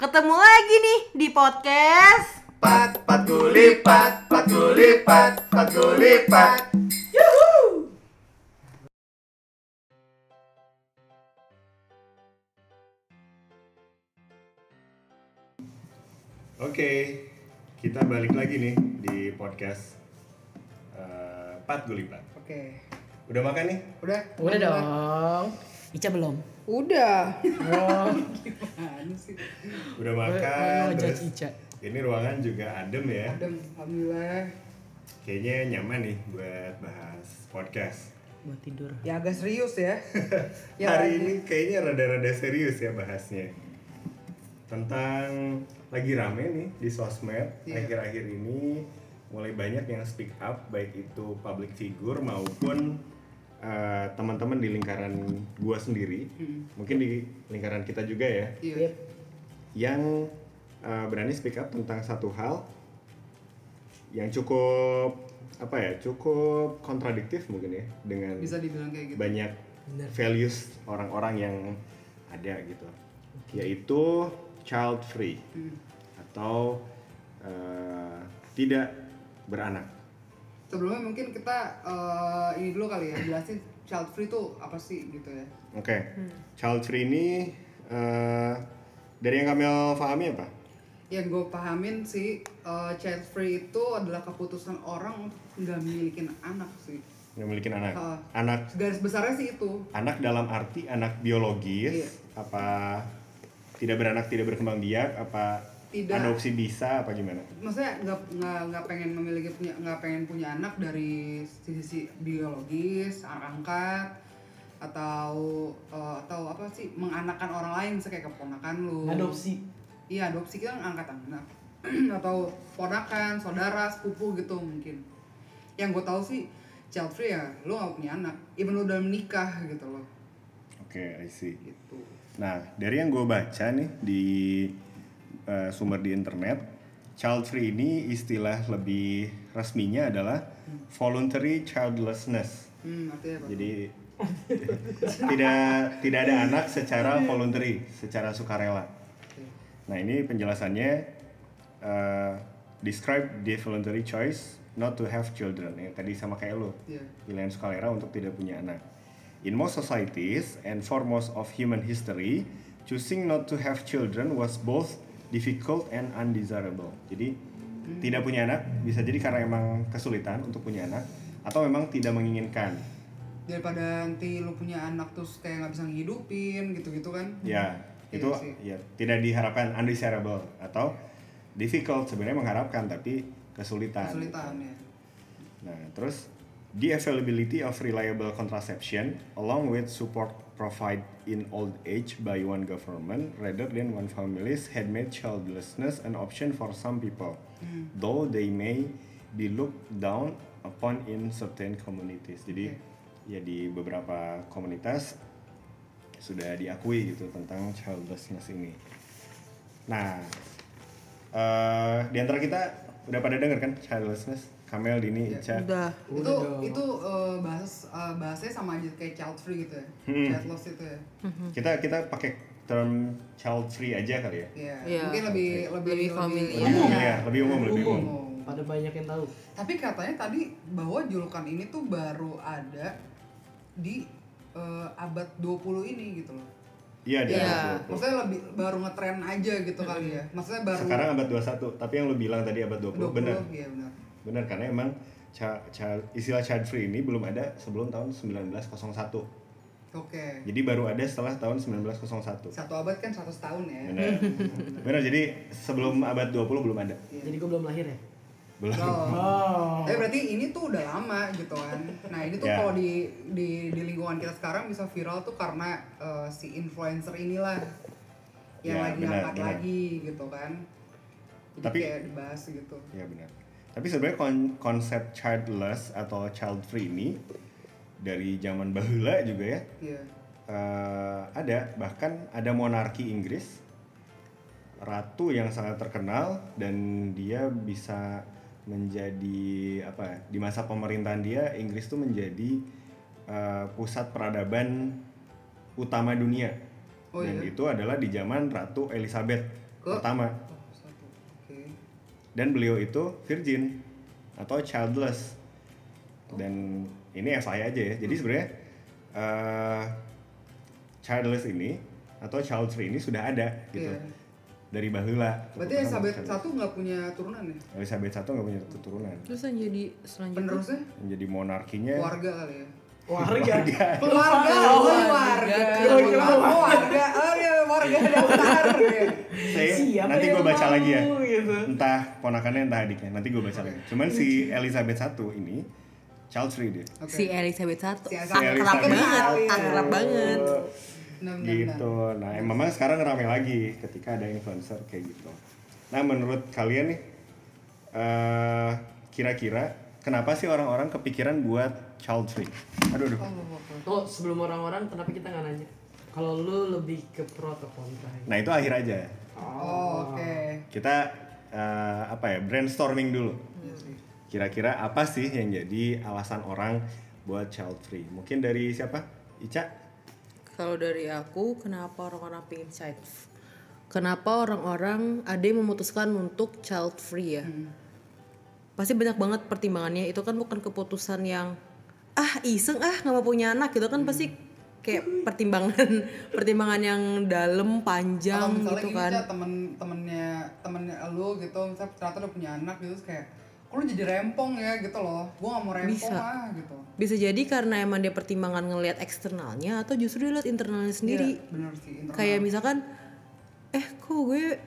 Ketemu lagi nih di podcast Pat, pat gulipat, pat gulipat, pat gulipat. Oke, kita balik lagi nih di podcast eh, Pat Gulipat. Oke, Udah makan nih? udah? Udah dong. Ica belum. Udah. Oh, Gimana sih? Udah makan, ngejudge terus Ica. ini ruangan juga adem ya. Adem, alhamdulillah. Kayaknya nyaman nih buat bahas podcast. Buat tidur. Ya agak serius ya. ya Hari ini kayaknya rada-rada serius ya bahasnya. Tentang lagi rame nih di sosmed Iya. akhir-akhir ini mulai banyak yang speak up baik itu public figure maupun eh, teman-teman di lingkaran gua sendiri, Hmm. mungkin di lingkaran kita juga ya, Iya. yang eh, berani speak up tentang satu hal yang cukup apa ya, cukup kontradiktif mungkin ya dengan Bisa dibilang kayak gitu. banyak Bener. values orang-orang yang ada gitu yaitu child free Hmm. atau eh, tidak beranak Sebelumnya mungkin kita eh, ini dulu kali ya jelasin child free itu apa sih gitu ya. oke child free ini eh, dari yang kami pahami apa Yang gue pahamin sih eh, child free itu adalah keputusan orang untuk nggak memiliki anak sih. yang memiliki anak Ah. anak Garis besarnya sih itu. anak dalam arti anak biologis Iya. apa tidak beranak tidak berkembang biak apa Tidak. adopsi bisa apa gimana? Maksudnya nggak nggak nggak pengen memiliki punya nggak pengen punya anak dari sisi biologis anak angkat atau eh, atau apa sih menganakan orang lain kayak keponakan lu. Adopsi. iya adopsi kita kan angkat anak. Atau ponakan saudara sepupu gitu mungkin. Yang gue tahu sih child free ya lu nggak punya anak. Even lu udah menikah gitu loh. Oke I see. Gitu. Nah, dari yang gue baca nih di eh, sumber di internet, child free ini istilah lebih resminya adalah voluntary childlessness. hmm artinya apa Jadi tidak tidak ada anak secara voluntary, secara sukarela. Nah, ini penjelasannya eh, describe the voluntary choice not to have children. Yang tadi sama kayak lo, pilihan sukarela untuk tidak punya anak. In most societies and for most of human history, choosing not to have children was both difficult and undesirable. Jadi tidak punya anak bisa jadi karena emang kesulitan untuk punya anak atau memang tidak menginginkan. daripada nanti lu punya anak terus kayak nggak bisa ngehidupin gitu-gitu kan Ya, Iya itu sih. ya tidak diharapkan undesirable atau difficult sebenarnya mengharapkan tapi kesulitan. kesulitan ya Nah, terus the availability of reliable contraception along with support provided in old age by one government rather than one families had made childlessness an option for some people, though they may be looked down upon in certain communities. Jadi ya di beberapa komunitas sudah diakui gitu tentang childlessness ini. Nah, eh di antara kita udah pada denger kan childlessness? Kamel, Dini, Iya. Ica. Udah. itu Udah dong. itu eh, bahas eh, bahasanya sama aja kayak child free gitu ya Hmm. childless itu ya Kita kita pakai term child free aja kali ya. Iya, Iya. mungkin lebih lebih Lebih familiar. Lebih umum ya, lebih umum, lebih umum. umum. Pada banyak yang tahu. tapi katanya tadi bahwa julukan ini tuh baru ada di eh, abad 20 ini gitu loh Iya, di Iya. 20. maksudnya lebih baru ngetren aja gitu kali ya maksudnya baru Sekarang abad 21, tapi yang lu bilang tadi abad 20, 20 benar. iya benar Benar karena emang cha- cha- istilah child free ini belum ada sebelum tahun 1901. oke Jadi baru ada setelah tahun 1901. satu abad kan 100 tahun ya Benar. Benar, jadi sebelum abad 20 belum ada. Iya. Jadi gue belum lahir ya? Belum. Oh. Oh. Tapi berarti ini tuh udah lama gitu kan. Nah ini tuh Ya. kalau di, di di lingkungan kita sekarang bisa viral tuh karena eh, si influencer inilah yang Ya, lagi benar, lagi gitu kan. Jadi Tapi- kayak dibahas gitu. Ya benar. Tapi sebenarnya kon- konsep childless atau child free ini dari zaman bahula juga ya Iya. eh, ada bahkan ada monarki Inggris ratu yang sangat terkenal dan dia bisa menjadi apa ya, di masa pemerintahan dia Inggris tuh menjadi eh, pusat peradaban utama dunia Oh, dan iya? itu adalah di zaman Ratu Elizabeth Ke? pertama. Dan beliau itu virgin atau childless. Dan ini FYI aja ya. Jadi sebenarnya eh, childless ini atau child free ini sudah ada gitu. Iya. dari bahula. Berarti Elizabeth satu nggak punya turunan ya? Elizabeth satu nggak punya keturunan Terus yang jadi selanjutnya? Penerusnya? menjadi monarkinya. Keluarga kali ya? Warga. Keluarga, oh warga. Oh warga, oh iya warga daftar. Saya- Siapa nanti gue baca lagi ya. gitu. entah ponakannya entah adiknya. Nanti gue baca lagi. Cuman si Elizabeth satu ini child free dia Oke. si Elizabeth satu. Si akrab Elizabeth banget, satu, akrab banget. Gitu. nah em- memang sekarang rame lagi ketika ada influencer kayak gitu. Nah menurut kalian nih eh, kira-kira kenapa sih orang-orang kepikiran buat child free aduh aduh. Oh, sebelum orang-orang kenapa kita nggak nanya? Kalau lu lebih ke pro atau kontra? nah itu akhir aja. Oh, oke. kita eh, apa ya brainstorming dulu. Iya kira-kira apa sih yang jadi alasan orang buat child free mungkin dari siapa? Ica? Kalau dari aku, kenapa orang-orang pengen child Kenapa orang-orang ada yang memutuskan untuk child free ya? Pasti banyak banget pertimbangannya. Itu kan bukan keputusan yang ah iseng ah nggak mau punya anak gitu kan pasti kayak pertimbangan pertimbangan yang dalam panjang misalnya gitu kan. Ca, temen-temennya temennya lu gitu, misalnya ternyata udah punya anak gitu, kayak kok lu jadi rempong ya gitu loh. Gua gak mau rempong Bisa. ah gitu. Bisa jadi karena emang dia pertimbangan ngelihat eksternalnya atau justru dia lihat internalnya sendiri. Iya, bener sih. internal. kayak misalkan eh kok gue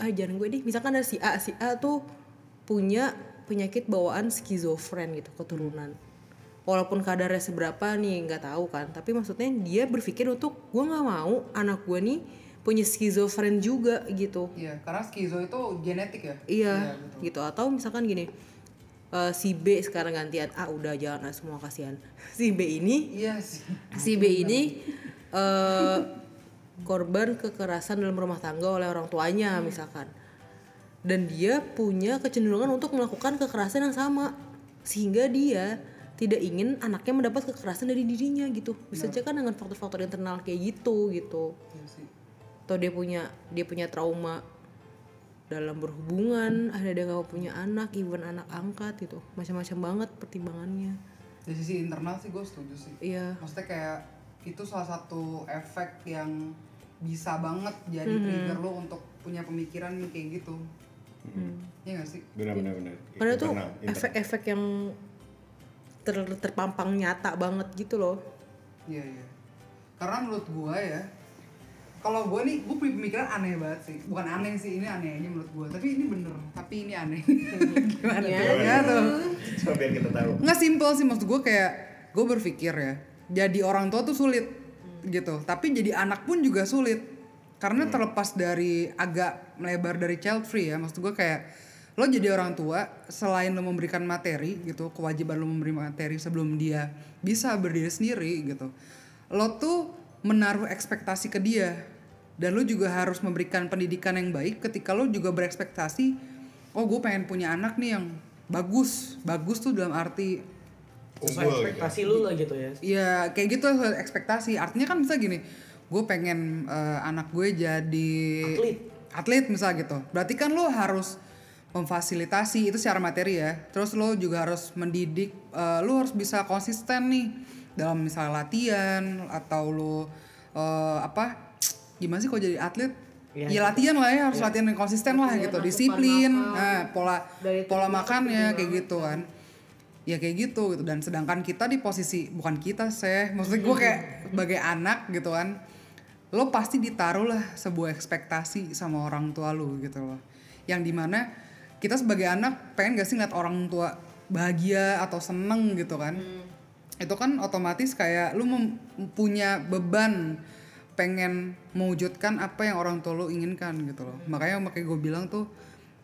ah jangan gue deh misalkan ada si A si A tuh punya penyakit bawaan skizofren gitu keturunan walaupun kadarnya seberapa nih nggak tahu kan tapi maksudnya dia berpikir untuk gue nggak mau anak gue nih punya skizofren juga gitu Iya, karena skizo itu genetik ya. iya betul. gitu atau misalkan gini eh, si B sekarang gantian A udah jangan ah, semua kasihan si B ini Iya sih. si B ini eh, korban kekerasan dalam rumah tangga oleh orang tuanya misalkan dan dia punya kecenderungan untuk melakukan kekerasan yang sama sehingga dia tidak ingin anaknya mendapat kekerasan dari dirinya gitu bisa aja kan dengan faktor-faktor internal kayak gitu gitu Iya sih. atau dia punya dia punya trauma dalam berhubungan ada dia nggak punya anak even anak angkat gitu macam-macam banget pertimbangannya Dari sisi internal sih gue setuju sih. iya Maksudnya kayak itu salah satu efek yang bisa banget jadi Mm-hmm. trigger lo untuk punya pemikiran kayak gitu. Iya gak sih? benar benar benar Padahal tuh efek-efek yang ter terpampang nyata banget gitu loh. Iya iya. Karena menurut gua ya, kalau gua nih, gua punya pemikiran aneh banget sih. Bukan aneh sih, ini aneh aja menurut gua. Tapi ini bener. Tapi ini aneh. Gimana Iya. tuh? Ya tuh. Coba biar kita tahu Nggak simple sih maksud gua kayak gua berpikir ya. Jadi orang tua tuh sulit gitu. Tapi jadi anak pun juga sulit. Karena terlepas dari agak melebar dari child free ya. Maksud gua kayak lo jadi orang tua selain lo memberikan materi gitu kewajiban lo memberi materi sebelum dia bisa berdiri sendiri gitu lo tuh menaruh ekspektasi ke dia dan lo juga harus memberikan pendidikan yang baik ketika lo juga berekspektasi oh gue pengen punya anak nih yang bagus bagus tuh dalam arti Sesuai gitu. ekspektasi lu lah gitu ya. ya kayak gitu ekspektasi artinya kan bisa gini gue pengen eh, anak gue jadi Atlet. Atlet misal gitu. Berarti kan lo harus memfasilitasi itu secara materi ya. Terus lo juga harus mendidik eh, lo harus bisa konsisten nih dalam misalnya latihan atau lo eh, apa gimana sih kalau jadi atlet? Iya. ya latihan lah ya harus latihan yang konsisten lah Latihan, gitu asupan disiplin makan. nah pola pola makannya kayak gitu kan. ya kayak gitu gitu. Dan sedangkan kita di posisi bukan kita sih maksudnya gue kayak sebagai anak gitu kan lo pasti ditaruh lah sebuah ekspektasi sama orang tua lo gitu loh. Yang di mana kita sebagai anak pengen gak sih ngeliat orang tua bahagia atau seneng gitu kan? Itu kan otomatis kayak lu mem- punya beban pengen mewujudkan apa yang orang tua lo inginkan gitu loh. Makanya makanya gue bilang tuh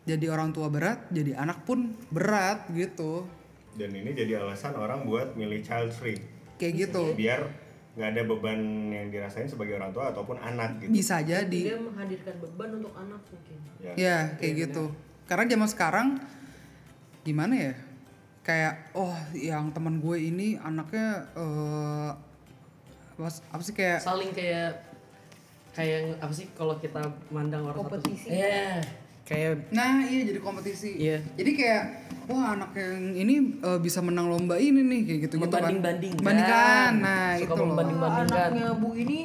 jadi orang tua berat jadi anak pun berat gitu. Dan ini jadi alasan orang buat milih child free. Kayak gitu. Biar nggak ada beban yang dirasain sebagai orang tua ataupun anak gitu bisa jadi Dia menghadirkan beban untuk anak mungkin. ya. ya kayak gitu karena zaman sekarang gimana ya kayak oh yang teman gue ini anaknya eh apa, apa sih kayak Saling kayak kayak apa sih kalau kita mandang orang Kompetisi. satu Iya. Kayak Nah iya jadi kompetisi. Iya. Jadi kayak wah anak yang ini eh, bisa menang lomba ini nih kayak gitu gitu kan. membanding-bandingkan. Bandingkan. Nah Suka itu loh. membanding-bandingkan. anaknya bu ini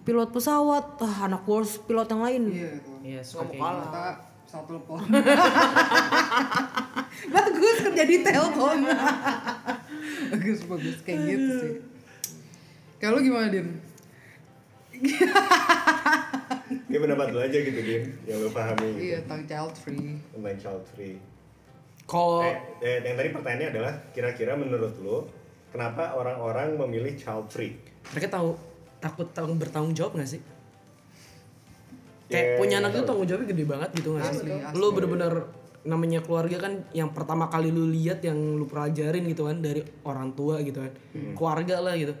pilot pesawat ah anak worst pilot yang lain Iya itu. Iya, suka kayak kalah. gitu. Kita satu telepon. bagus kerja di telkom bagus bagus kayak gitu sih. Kalau gimana Din? Ini pendapat lu aja gitu Din, yang lu pahami gitu. Iya tentang child free. Tentang child free. Kalau Eh, eh, yang tadi pertanyaannya adalah kira-kira menurut lu kenapa orang-orang memilih child free? mereka tahu takut tanggung bertanggung jawab gak sih? Ya, Kayak punya anak itu tahu. tanggung jawabnya gede banget gitu gak sih? Asli, asli. Lu bener-bener namanya keluarga kan yang pertama kali lu lihat yang lu pelajarin gitu kan dari orang tua gitu kan. Hmm. Keluarga lah gitu.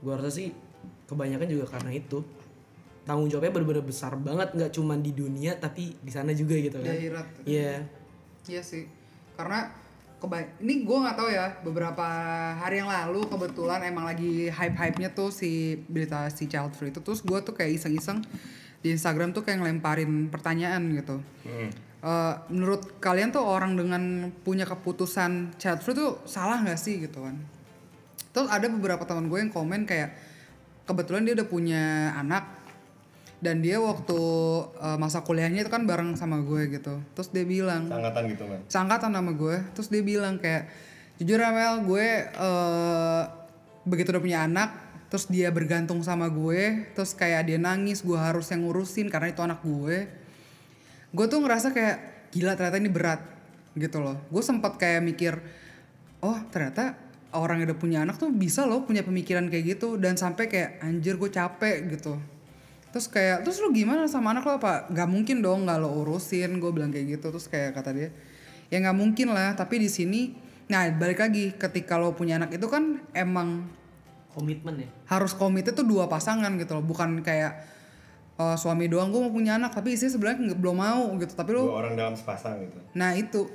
Gua rasa sih kebanyakan juga karena itu. Tanggung jawabnya bener-bener besar banget nggak cuma di dunia tapi di sana juga gitu kan. Iya. Iya sih, karena keba ini gue nggak tahu ya beberapa hari yang lalu kebetulan emang lagi hype hype nya tuh si berita si child free itu terus gue tuh kayak iseng iseng di Instagram tuh kayak ngelemparin pertanyaan gitu. Eh, menurut kalian tuh orang dengan punya keputusan child free tuh salah nggak sih gitu kan? Terus ada beberapa teman gue yang komen kayak kebetulan dia udah punya anak dan dia waktu eh, masa kuliahnya itu kan bareng sama gue gitu. Terus dia bilang Seangkatan gitu man. seangkatan sama gue terus dia bilang kayak jujur Amel gue eh, begitu udah punya anak terus dia bergantung sama gue terus kayak dia nangis gue harus yang ngurusin karena itu anak gue gue tuh ngerasa kayak gila ternyata ini berat gitu loh gue sempat kayak mikir oh ternyata orang yang udah punya anak tuh bisa loh punya pemikiran kayak gitu dan sampai kayak anjir gue capek gitu. Terus kayak terus lu gimana sama anak lo apa nggak mungkin dong nggak lo urusin gue bilang kayak gitu. Terus kayak kata dia ya nggak mungkin lah tapi di sini nah balik lagi ketika lo punya anak itu kan emang Komitmen ya. harus komit itu dua pasangan gitu loh. Bukan kayak eh, suami doang gue mau punya anak tapi istri sebenarnya nggak- belum mau gitu. Tapi lo Dua orang dalam sepasang gitu. nah itu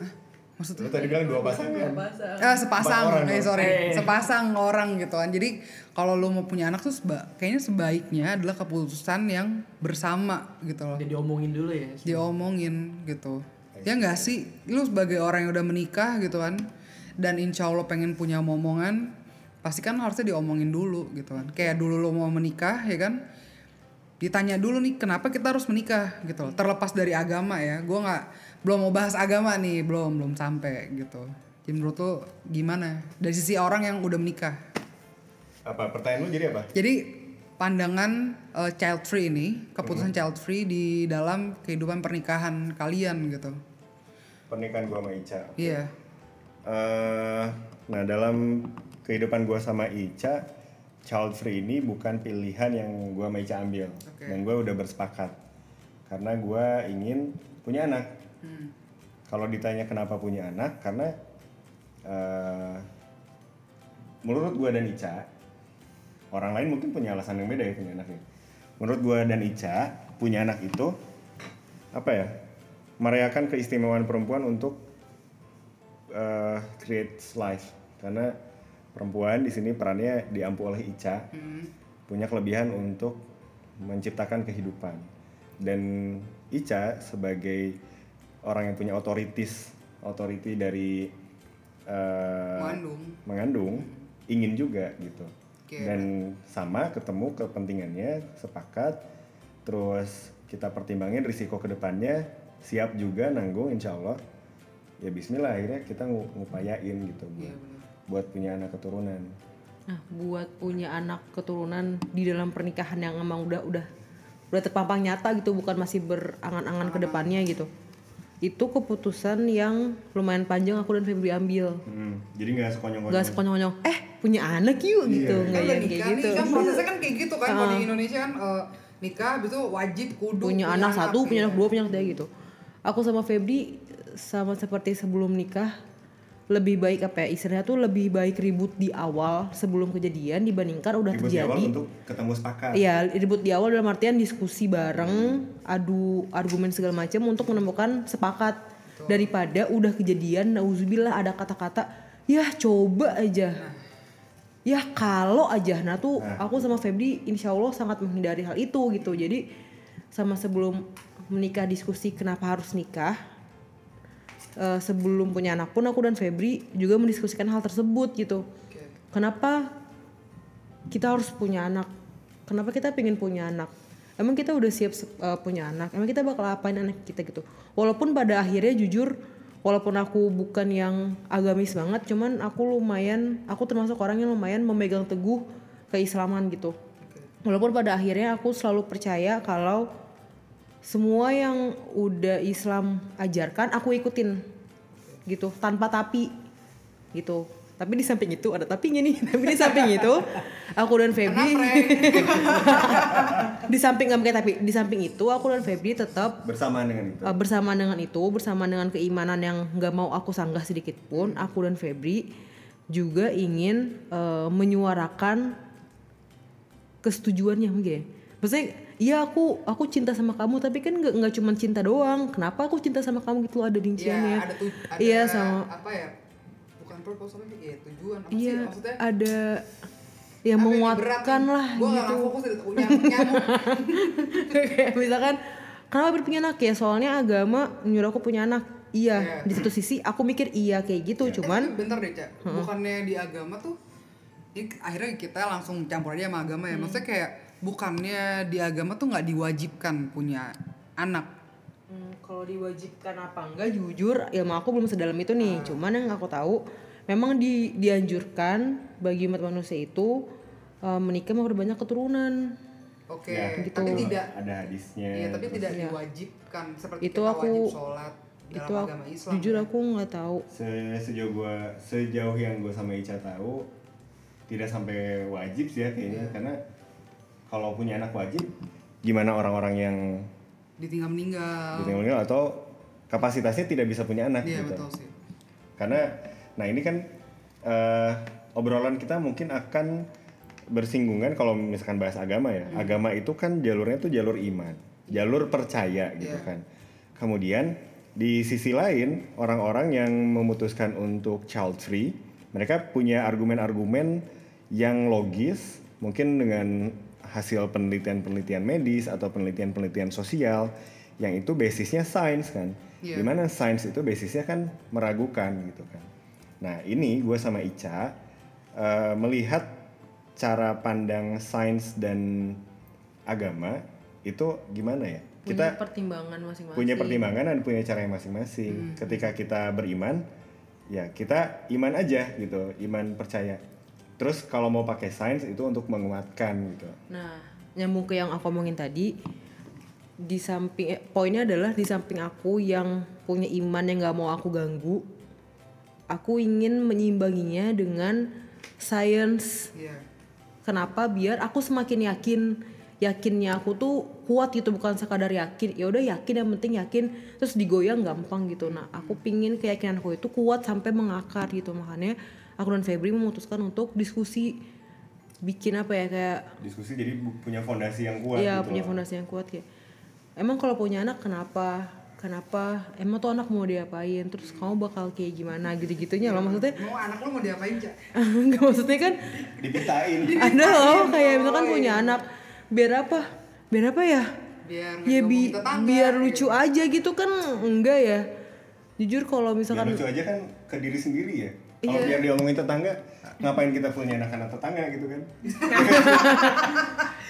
maksudnya Lu tadi bilang dua pasangan. Eh, sepasang, orang eh sorry, Eh. sepasang orang gitu kan. Jadi kalau lu mau punya anak tuh seba- kayaknya sebaiknya adalah keputusan yang bersama gitu loh. Jadi omongin dulu ya. Diomongin gitu. Ya nggak sih, lu sebagai orang yang udah menikah gitu kan, dan insya Allah pengen punya momongan, pasti kan harusnya diomongin dulu gitu kan. Kayak dulu lu mau menikah ya kan, ditanya dulu nih kenapa kita harus menikah gitu loh. Terlepas dari agama ya, gua nggak belum mau bahas agama nih, belum belum sampai gitu. Jadi menurut lu gimana dari sisi orang yang udah menikah? Apa pertanyaan lu jadi apa? Jadi pandangan eh, child free ini, keputusan child free di dalam kehidupan pernikahan kalian gitu. Pernikahan gua sama Ica. Iya. Eh, nah dalam kehidupan gua sama Ica, child free ini bukan pilihan yang gua sama Ica ambil. Oke. Dan gua udah bersepakat. Karena gua ingin punya anak. Hmm. Kalau ditanya kenapa punya anak, karena eh, menurut gua dan Ica, orang lain mungkin punya alasan yang beda ya punya anak ya. Menurut gua dan Ica, punya anak itu apa ya? Merayakan keistimewaan perempuan untuk eh, create life karena perempuan di sini perannya diampu oleh Ica punya kelebihan untuk menciptakan kehidupan dan Ica sebagai orang yang punya otoritis otoriti dari eh, Mengandung. mengandung ingin juga gitu Oke. dan sama ketemu kepentingannya sepakat terus kita pertimbangin risiko ke depannya siap juga nanggung insya Allah ya Bismillah akhirnya kita ngu- ngupayain gitu buat, Iya, bener. buat punya anak keturunan Nah, buat punya anak keturunan di dalam pernikahan yang emang udah udah udah terpampang nyata gitu, bukan masih berangan-angan ke depannya gitu. Itu keputusan yang lumayan panjang aku dan Febri ambil. Hmm, jadi nggak sekonyong-konyong Gak sekonyong-konyong, eh punya anak yuk gitu, Iya. nggak Kan yang kayak nikah gitu. nih, kan prosesnya kan kayak gitu kan kalau di Indonesia kan eh, nikah habis itu wajib kudu punya anak satu, punya iya. anak dua, punya anak tiga gitu. Aku sama Febri sama seperti sebelum nikah lebih baik apa ya istilahnya tuh lebih baik ribut di awal sebelum kejadian dibandingkan udah Ribut di awal terjadi untuk ketemu sepakat. Iya, ribut di awal dalam artian diskusi bareng, adu argumen segala macam untuk menemukan sepakat. Daripada udah kejadian nauzubillah ada kata-kata ya coba aja. ya kalau aja. Nah tuh aku sama Febri insya Allah sangat menghindari hal itu gitu. Jadi sama sebelum menikah diskusi kenapa harus nikah eh, sebelum punya anak pun aku dan Febri juga mendiskusikan hal tersebut gitu. Kenapa kita harus punya anak? Kenapa kita pengen punya anak? Emang kita udah siap eh, punya anak? Emang kita bakal apain anak kita gitu? Walaupun pada akhirnya jujur walaupun aku bukan yang agamis banget cuman aku lumayan aku termasuk orang yang lumayan memegang teguh keislaman gitu. Walaupun pada akhirnya aku selalu percaya kalau semua yang udah Islam ajarkan aku ikutin gitu tanpa tapi gitu tapi di samping itu ada tapinya nih tapi di samping itu aku dan Febri di samping nggak pakai tapi di samping itu aku dan Febri tetap Bersamaan dengan itu. Uh, bersamaan dengan itu, bersama dengan keimanan yang nggak mau aku sanggah sedikit pun, aku dan Febri juga ingin uh, menyuarakan kesetujuannya mungkin. ya. Maksudnya, iya aku aku cinta sama kamu, tapi kan nggak nggak cuma cinta doang. Kenapa aku cinta sama kamu gitu loh, ada rinciannya. ya ada tuh ada Iya sama. apa ya bukan tapi ya tujuan apa iya sih maksudnya? ada yang apa menguatkan lah gue gak gitu. fokus nyamuk nyamuk. Kayak misalkan kenapa berpunya anak? Ya soalnya agama nyuruh aku punya anak. Iya Iya. di satu sisi aku mikir iya kayak gitu cuman Eh, bentar deh cak bukannya di agama tuh ini akhirnya kita langsung campur aja sama agama ya. Maksudnya kayak bukannya di agama tuh nggak diwajibkan punya anak Hmm, kalau diwajibkan apa enggak jujur ilmu aku belum sedalam itu nih cuman yang aku tahu memang di dianjurkan bagi umat manusia itu eh, menikah memperbanyak keturunan oke Ya, gitu. tapi tidak Ada hadisnya. iya tapi terus tidak Iya. diwajibkan seperti Itu kita aku- wajib sholat dalam itu aku, agama Islam jujur ya. aku nggak tahu se- sejauh gua sejauh yang gue sama Ica tahu tidak sampai wajib sih ya kayaknya Iya. karena kalau punya anak wajib gimana orang-orang yang ditinggal meninggal. Ditinggal meninggal atau kapasitasnya tidak bisa punya anak iya gitu. betul sih. Karena nah ini kan eh, obrolan kita mungkin akan bersinggungan kalau misalkan bahas agama ya. Hmm. agama itu kan jalurnya tuh jalur iman jalur percaya gitu Iya. kan. Kemudian di sisi lain orang-orang yang memutuskan untuk child free mereka punya argumen-argumen yang logis mungkin dengan hasil penelitian-penelitian medis atau penelitian-penelitian sosial yang itu basisnya sains kan? Iya. di mana sains itu basisnya kan meragukan gitu kan? Nah ini gue sama Ica eh, melihat cara pandang sains dan agama itu gimana ya? Punya kita pertimbangan masing-masing. punya pertimbangan dan punya cara yang masing-masing. Ketika kita beriman ya kita iman aja gitu. Iman percaya terus kalau mau pakai sains itu untuk menguatkan gitu Nah, nyambung ke yang aku omongin tadi, di samping eh, poinnya adalah di samping aku yang punya iman yang nggak mau aku ganggu, aku ingin menyeimbanginya dengan science. iya Kenapa? Biar aku semakin yakin, yakinnya aku tuh kuat gitu, bukan sekadar yakin. Ya udah yakin, yang penting yakin, terus digoyang gampang gitu. Nah, aku pingin keyakinan aku itu kuat sampai mengakar gitu, makanya aku dan Febri memutuskan untuk diskusi bikin apa ya kayak diskusi jadi punya fondasi yang kuat Iya gitu punya loh. fondasi yang kuat ya. Emang kalau punya anak kenapa? Kenapa? Emang tuh anak mau diapain? Terus kamu bakal kayak gimana gitu-gitunya loh maksudnya? mau anak lu mau diapain cak Enggak maksudnya kan dipitain ada loh kayak misalkan punya anak biar apa? Biar apa ya? biar Ya bi tetangga, biar gitu. lucu aja gitu kan enggak ya. Jujur kalau biar misalkan lucu aja kan ke diri sendiri ya kalau Iya. biar diomongin tetangga ngapain kita punya anak-anak tetangga gitu kan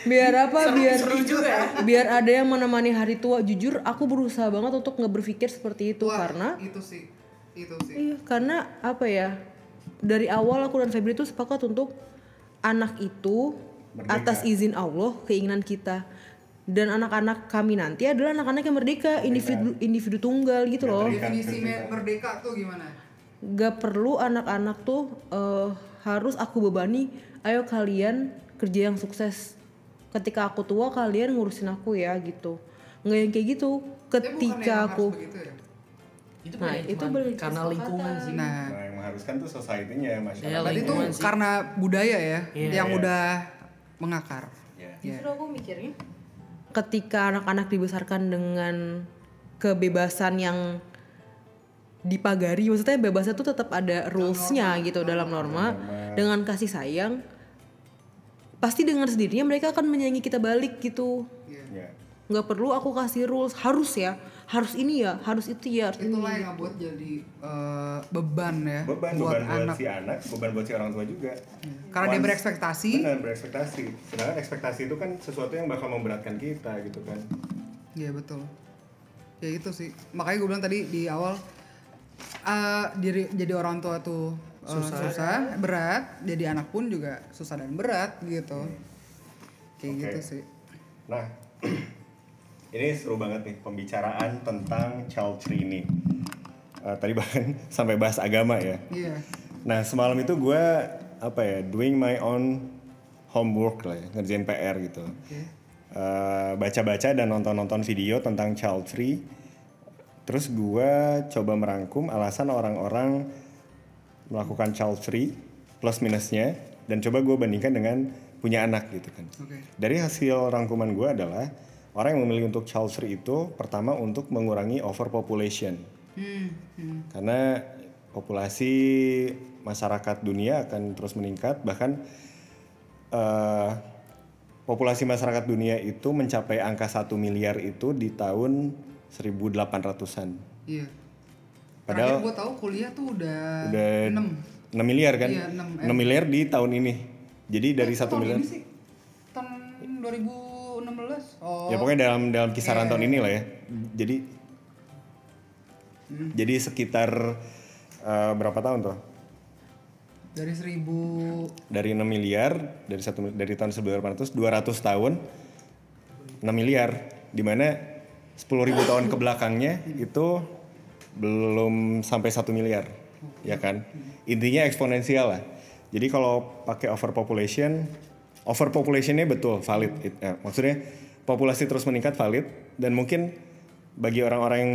biar apa? biar seru juga ya. biar ada yang menemani hari tua. Jujur aku berusaha banget untuk nggak berpikir seperti itu Wah, karena itu sih itu sih Iya, karena apa ya? Dari awal aku dan Febri itu sepakat untuk anak itu Merdeka. atas izin Allah, keinginan kita. Dan anak-anak kami nanti adalah anak-anak yang merdeka, individu individu tunggal gitu loh. Merdeka. definisi me- merdeka tuh gimana Gak perlu anak-anak tuh eh, harus aku bebani, ayo kalian kerja yang sukses. Ketika aku tua kalian ngurusin aku ya gitu. Nggak yang kayak gitu. Ketika aku ya? Itu Nah, itu karena lingkungan sih. nah nah yang mengharuskan tuh society-nya Iya, masyarakat berarti itu sih. karena budaya ya Iya. yang Iya. udah mengakar ya. Justru aku mikirnya ketika anak-anak dibesarkan dengan kebebasan yang dipagari, maksudnya bebasnya tuh tetap ada rules-nya gitu dalam norma. dengan kasih sayang pasti dengan sendirinya mereka akan menyayangi kita balik gitu Ya. nggak perlu aku kasih rules harus ya harus ini ya harus itu ya harus ini itulah yang buat jadi eh, beban ya Beban buat beban buat anak si anak, beban buat si orang tua juga. karena dia Once- berekspektasi Benar, berekspektasi. Sedangkan ekspektasi itu kan sesuatu yang bakal memberatkan kita gitu kan. Iya betul. Ya itu sih. Makanya gue bilang tadi di awal eh, diri jadi orang tua tuh eh, susah. berat. Jadi anak pun juga susah dan berat gitu. Kayak Oke. gitu sih. Nah, ini seru banget nih pembicaraan tentang child free ini. Eh, tadi bahkan sampai bahas agama ya. Iya. Nah semalam itu gue apa ya doing my own homework lah ya, ngerjain PR gitu. Baca-baca dan nonton-nonton video tentang child free. Terus gue coba merangkum alasan orang-orang melakukan child free plus minusnya dan coba gue bandingkan dengan punya anak gitu kan. Oke. Dari hasil rangkuman gue adalah orang yang memilih untuk child free itu pertama untuk mengurangi overpopulation. Hmm. hmm. Karena populasi masyarakat dunia akan terus meningkat bahkan eh, populasi masyarakat dunia itu mencapai angka 1 miliar itu di tahun 1800-an. Iya. Padahal- gue tahu kuliah tuh udah, Udah 6 6 miliar kan? Iya, 6 6 miliar di tahun ini. Jadi dari Eh, 1 tahun miliar ini sih tahun 2016. Oh. Ya pokoknya dalam dalam kisaran Iya, tahun ini lah ya. Jadi jadi sekitar eh, berapa tahun tuh? dari 1000 Dari 6 miliar dari satu dari tahun 1800 200 tahun 6 miliar di mana 10.000 tahun ke belakangnya itu belum sampai satu miliar ya kan? Intinya eksponensial lah. Jadi kalau pakai overpopulation overpopulationnya betul valid. It- eh, maksudnya populasi terus meningkat valid. Dan mungkin bagi orang-orang yang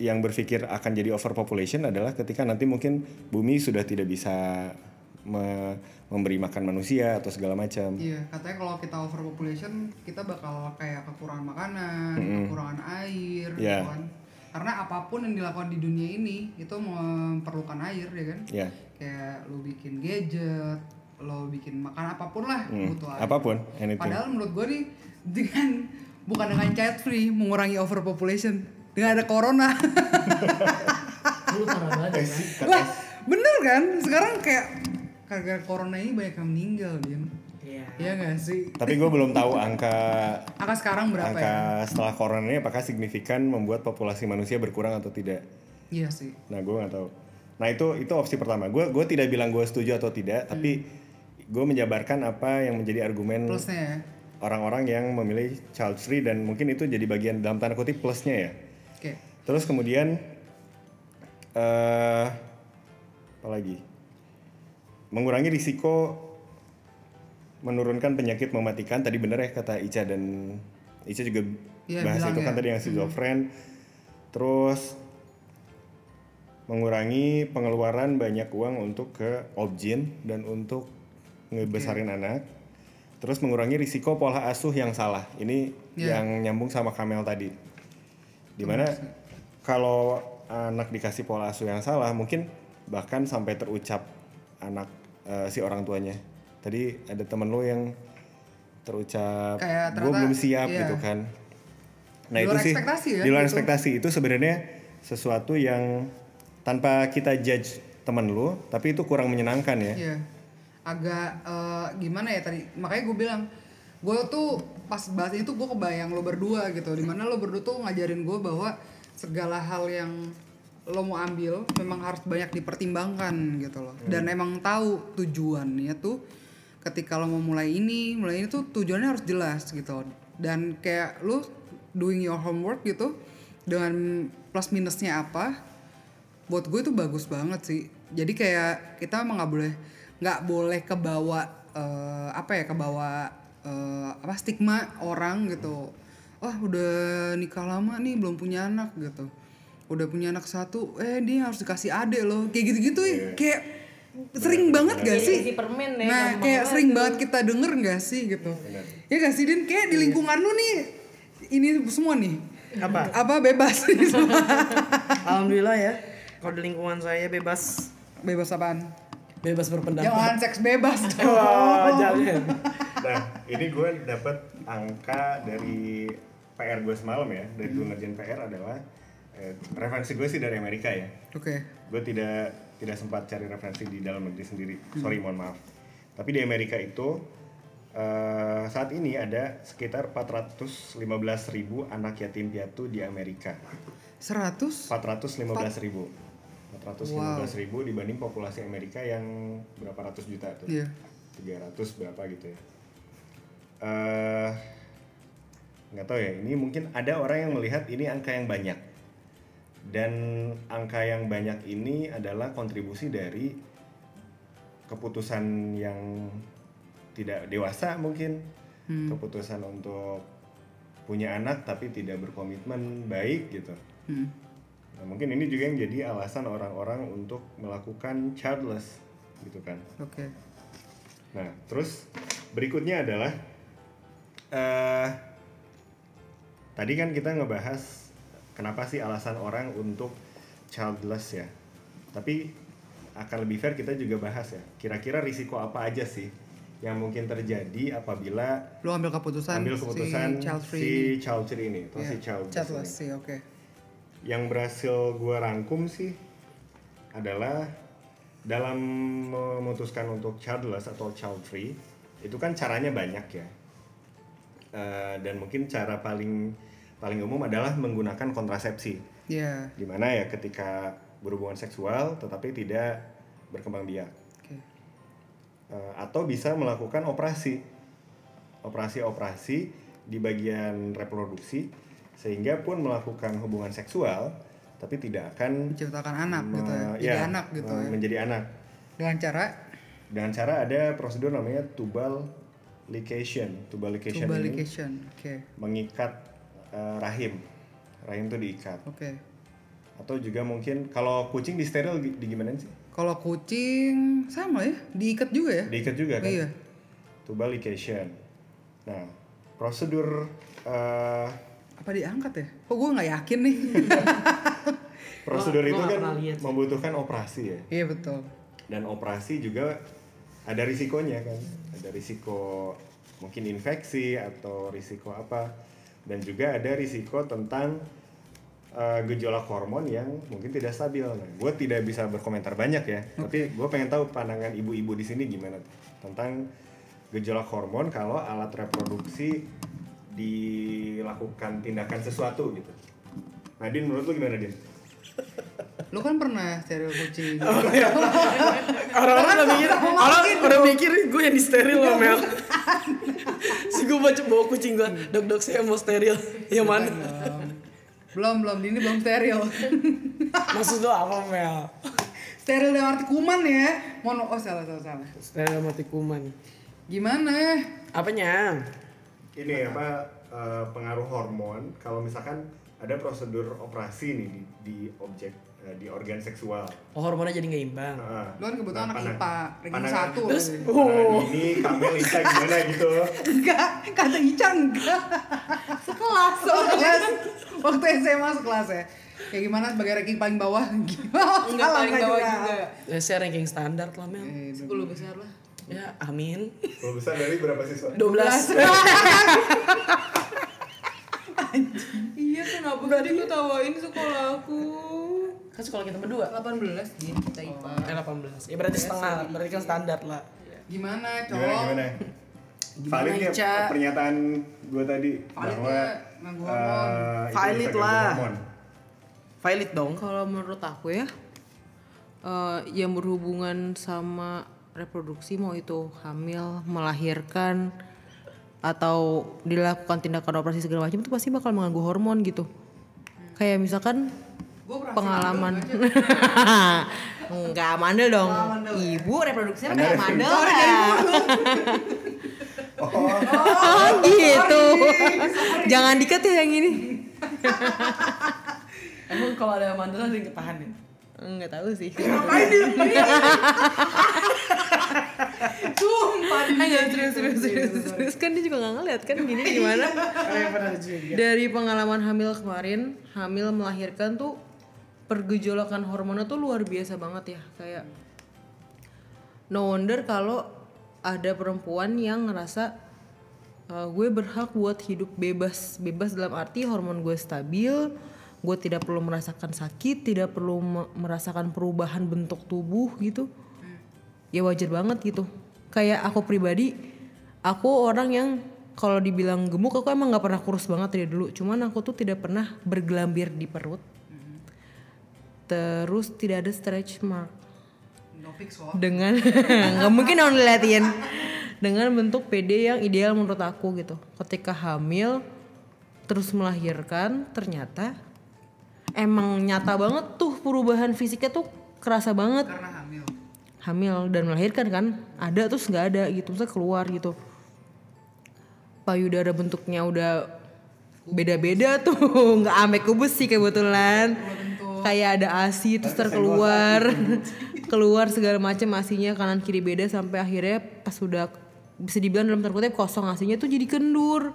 yang berpikir akan jadi overpopulation adalah ketika nanti mungkin bumi sudah tidak bisa memberi makan manusia atau segala macam Iya, katanya kalau kita overpopulation kita bakal kayak kekurangan makanan, kekurangan air, gitu Iya. kan. Karena apa pun yang dilakukan di dunia ini itu memerlukan air, ya kan? ya Kayak lu bikin gadget, lo bikin makan apa pun lah Hmm, butuh air. apa pun anything Padahal menurut gue nih dengan bukan dengan child free mengurangi overpopulation, dengan ada corona. Lu parah banget ya. lah, bener kan? Sekarang kayak gara-gara corona ini banyak yang meninggal, Din. Iya. Iya gak sih? tapi gue belum tahu angka Angka sekarang berapa angka ya? setelah corona ini apakah signifikan membuat populasi manusia berkurang atau tidak Iya sih. nah gue nggak tahu nah itu itu opsi pertama gue gue tidak bilang gue setuju atau tidak tapi gue menjabarkan apa yang menjadi argumen Plusnya ya. orang-orang yang memilih child free dan mungkin itu jadi bagian dalam tanda kutip plusnya ya Oke. terus kemudian eh apa lagi mengurangi risiko menurunkan penyakit mematikan. Tadi bener ya kata Ica dan Ica juga Iya, bahas itu kan ya. tadi yang schizofren terus mengurangi pengeluaran banyak uang untuk ke objin dan untuk ngebesarin anak. Terus mengurangi risiko pola asuh yang salah. Ini Iya. yang nyambung sama Kamel tadi. Di mana kalau anak dikasih pola asuh yang salah mungkin bahkan sampai terucap anak eh, si orang tuanya tadi ada temen lo yang terucap gue belum siap iya. gitu kan nah Di itu luar sih ekspektasi ya, di luar gitu. ekspektasi itu sebenarnya sesuatu yang tanpa kita judge temen lu tapi itu kurang menyenangkan ya Iya. Agak eh, gimana ya tadi? Makanya gue bilang, gue tuh pas bahas itu gue kebayang lo berdua gitu. Di mana lo berdua tuh ngajarin gue bahwa segala hal yang lo mau ambil memang harus banyak dipertimbangkan gitu loh. Dan emang tahu tujuannya tuh ketika lo mau mulai ini, mulai ini tuh tujuannya harus jelas gitu. Dan kayak lo doing your homework gitu dengan plus minusnya apa, buat gue itu bagus banget sih jadi kayak kita emang nggak boleh nggak boleh kebawa eh, apa ya kebawa eh, apa stigma orang gitu wah udah nikah lama nih belum punya anak gitu udah punya anak satu eh dia harus dikasih adek loh. Kayak gitu-gitu ya. Kayak sering banget gak sih? Permen ya, nah kayak banget sering banget kita denger gak sih gitu. Ya gak sih Din? Kayak di lingkungan lu nih ini semua nih. Apa? apa bebas? Ini semua. Alhamdulillah ya. Kalau di lingkungan saya bebas. Bebas apaan? Bebas berpendapat. Jangan seks bebas dong. Wah, jangan. Nah, ini gue dapat angka dari PR gue semalam ya, dari gue ngerjain PR adalah eh, referensi gue sih dari Amerika ya. Oke. Gue tidak tidak sempat cari referensi di dalam negeri sendiri. Sorry, mohon maaf. Tapi di Amerika itu eh, saat ini ada sekitar 415 ribu anak yatim piatu di Amerika. 100 415 ribu. 415 ribu dibanding populasi Amerika yang berapa ratus juta tuh. Iya. 300 berapa gitu ya. Eh nggak tahu ya, ini mungkin ada orang yang melihat ini angka yang banyak. Dan angka yang banyak ini adalah kontribusi dari keputusan yang tidak dewasa mungkin. Keputusan untuk punya anak tapi tidak berkomitmen baik gitu. Hmm. Nah, mungkin ini juga yang jadi alasan orang-orang untuk melakukan childless gitu kan. Oke. Nah, terus berikutnya adalah eh tadi kan kita ngebahas kenapa sih alasan orang untuk childless ya. Tapi akan lebih fair kita juga bahas ya. Kira-kira risiko apa aja sih yang mungkin terjadi apabila Lu ambil keputusan, ambil keputusan si child free. si child free ini atau Iya, si childless, childless sih, oke. Yang berhasil gue rangkum sih adalah dalam memutuskan untuk childless atau child free itu kan caranya banyak ya Eh, dan mungkin cara paling paling umum adalah menggunakan kontrasepsi Iya. di mana ya ketika berhubungan seksual tetapi tidak berkembang biak Oke. Eh, atau bisa melakukan operasi operasi-operasi di bagian reproduksi sehingga pun melakukan hubungan seksual tapi tidak akan Menciptakan anak gitu ya. me- Jadi ya, anak gitu me- ya. menjadi anak Dengan cara dengan cara ada prosedur namanya tubal ligation tubal ligation tubal. Oke. mengikat eh, rahim rahim itu diikat Oke. atau juga mungkin kalau kucing di steril di, di gimana sih Kalau kucing sama ya, diikat juga ya? diikat juga kan Iya. tubal ligation nah prosedur eh, Apa diangkat ya? Kok gue nggak yakin nih? prosedur Gua- itu kan lihat membutuhkan operasi ya iya betul. dan operasi juga ada risikonya kan ada risiko mungkin infeksi atau risiko apa dan juga ada risiko tentang uh, gejolak hormon yang mungkin tidak stabil. Nah, gue tidak bisa berkomentar banyak ya. Tapi gue pengen tahu pandangan ibu-ibu di sini gimana tentang gejolak hormon kalau alat reproduksi dilakukan tindakan sesuatu gitu. Nadine menurut lu gimana Din? Lu kan pernah steril kucing. Orang-orang udah mikir, orang udah mikir gue yang di steril loh Mel. si gue baca bawa kucing gue, dok dok saya mau steril. Yang mana? belum, belum. Ini belum steril. Maksud lo apa Mel? steril dalam arti kuman ya. Mono, oh salah, salah, salah. Steril mati kuman. Gimana ya? Apanya? ini apa eh, pengaruh hormon kalau misalkan ada prosedur operasi nih di, di objek eh, di organ seksual. Oh, hormonnya jadi nggak imbang. Heeh. Lu kan kebetulan Nah, anak IPA, ranking satu. Terus, pandangan ini Kamel Lisa gimana gitu? Enggak, kata Ica enggak. sekelas. Sekelas. Waktu SMA sekelas ya. Kayak gimana sebagai ranking paling bawah? Gimana? Enggak paling bawah juga. juga. Ya, saya ranking standar lah Mel. Eh, 10 besar lah. Ya, amin. Kalau besar dari berapa siswa? 12. Iya kenapa tadi gue tawain sekolah aku. kan sekolah kita berdua. 18 dia kita IPA. Eh, 18. Ya berarti setengah, berarti kan standar lah. Gimana, Gimana cowok? gimana? Gimana, Valid ya Ica? pernyataan gue tadi Valid bahwa ya, eh, itu Valid lah. Valid dong. Kalau menurut aku ya, eh, yang berhubungan sama reproduksi mau itu hamil, melahirkan, atau dilakukan tindakan operasi segala macam itu pasti bakal mengganggu hormon gitu. Kayak misalkan pengalaman ambil aja. enggak mandel dong. Ibu reproduksinya kayak mandel Sorry, ya. Oh, gitu. Jangan dikat ya yang ini. Emang kalau ada mandala ada yang ketahan ya? Enggak tahu sih. Sumpah di serius serius serius serius kan dia juga nggak ngeliat kan gini gimana? Pernah juga. Dari pengalaman hamil kemarin, hamil melahirkan tuh pergejolakan hormonnya tuh luar biasa banget ya kayak no wonder kalau ada perempuan yang ngerasa "Uh, gue berhak buat hidup bebas bebas dalam arti hormon gue stabil gue tidak perlu merasakan sakit tidak perlu me- merasakan perubahan bentuk tubuh gitu. Ya wajar banget gitu. Kayak aku pribadi aku orang yang kalau dibilang gemuk aku emang nggak pernah kurus banget dari dulu. Cuman aku tuh tidak pernah bergelambir di perut. Terus tidak ada stretch mark. Dengan nggak mungkin dong diliatin. Dengan bentuk PD yang ideal menurut aku gitu. Ketika hamil terus melahirkan ternyata emang nyata banget tuh perubahan fisiknya tuh kerasa banget. Karena hamil. Hamil dan melahirkan kan ada terus nggak ada gitu terus keluar gitu. Payudara bentuknya udah beda-beda tuh nggak ame kubus sih kebetulan. Kayak ada asi terus terkeluar. keluar segala macam asinya kanan kiri beda sampai akhirnya pas sudah bisa dibilang dalam tanda kutip kosong asinya tuh jadi kendur.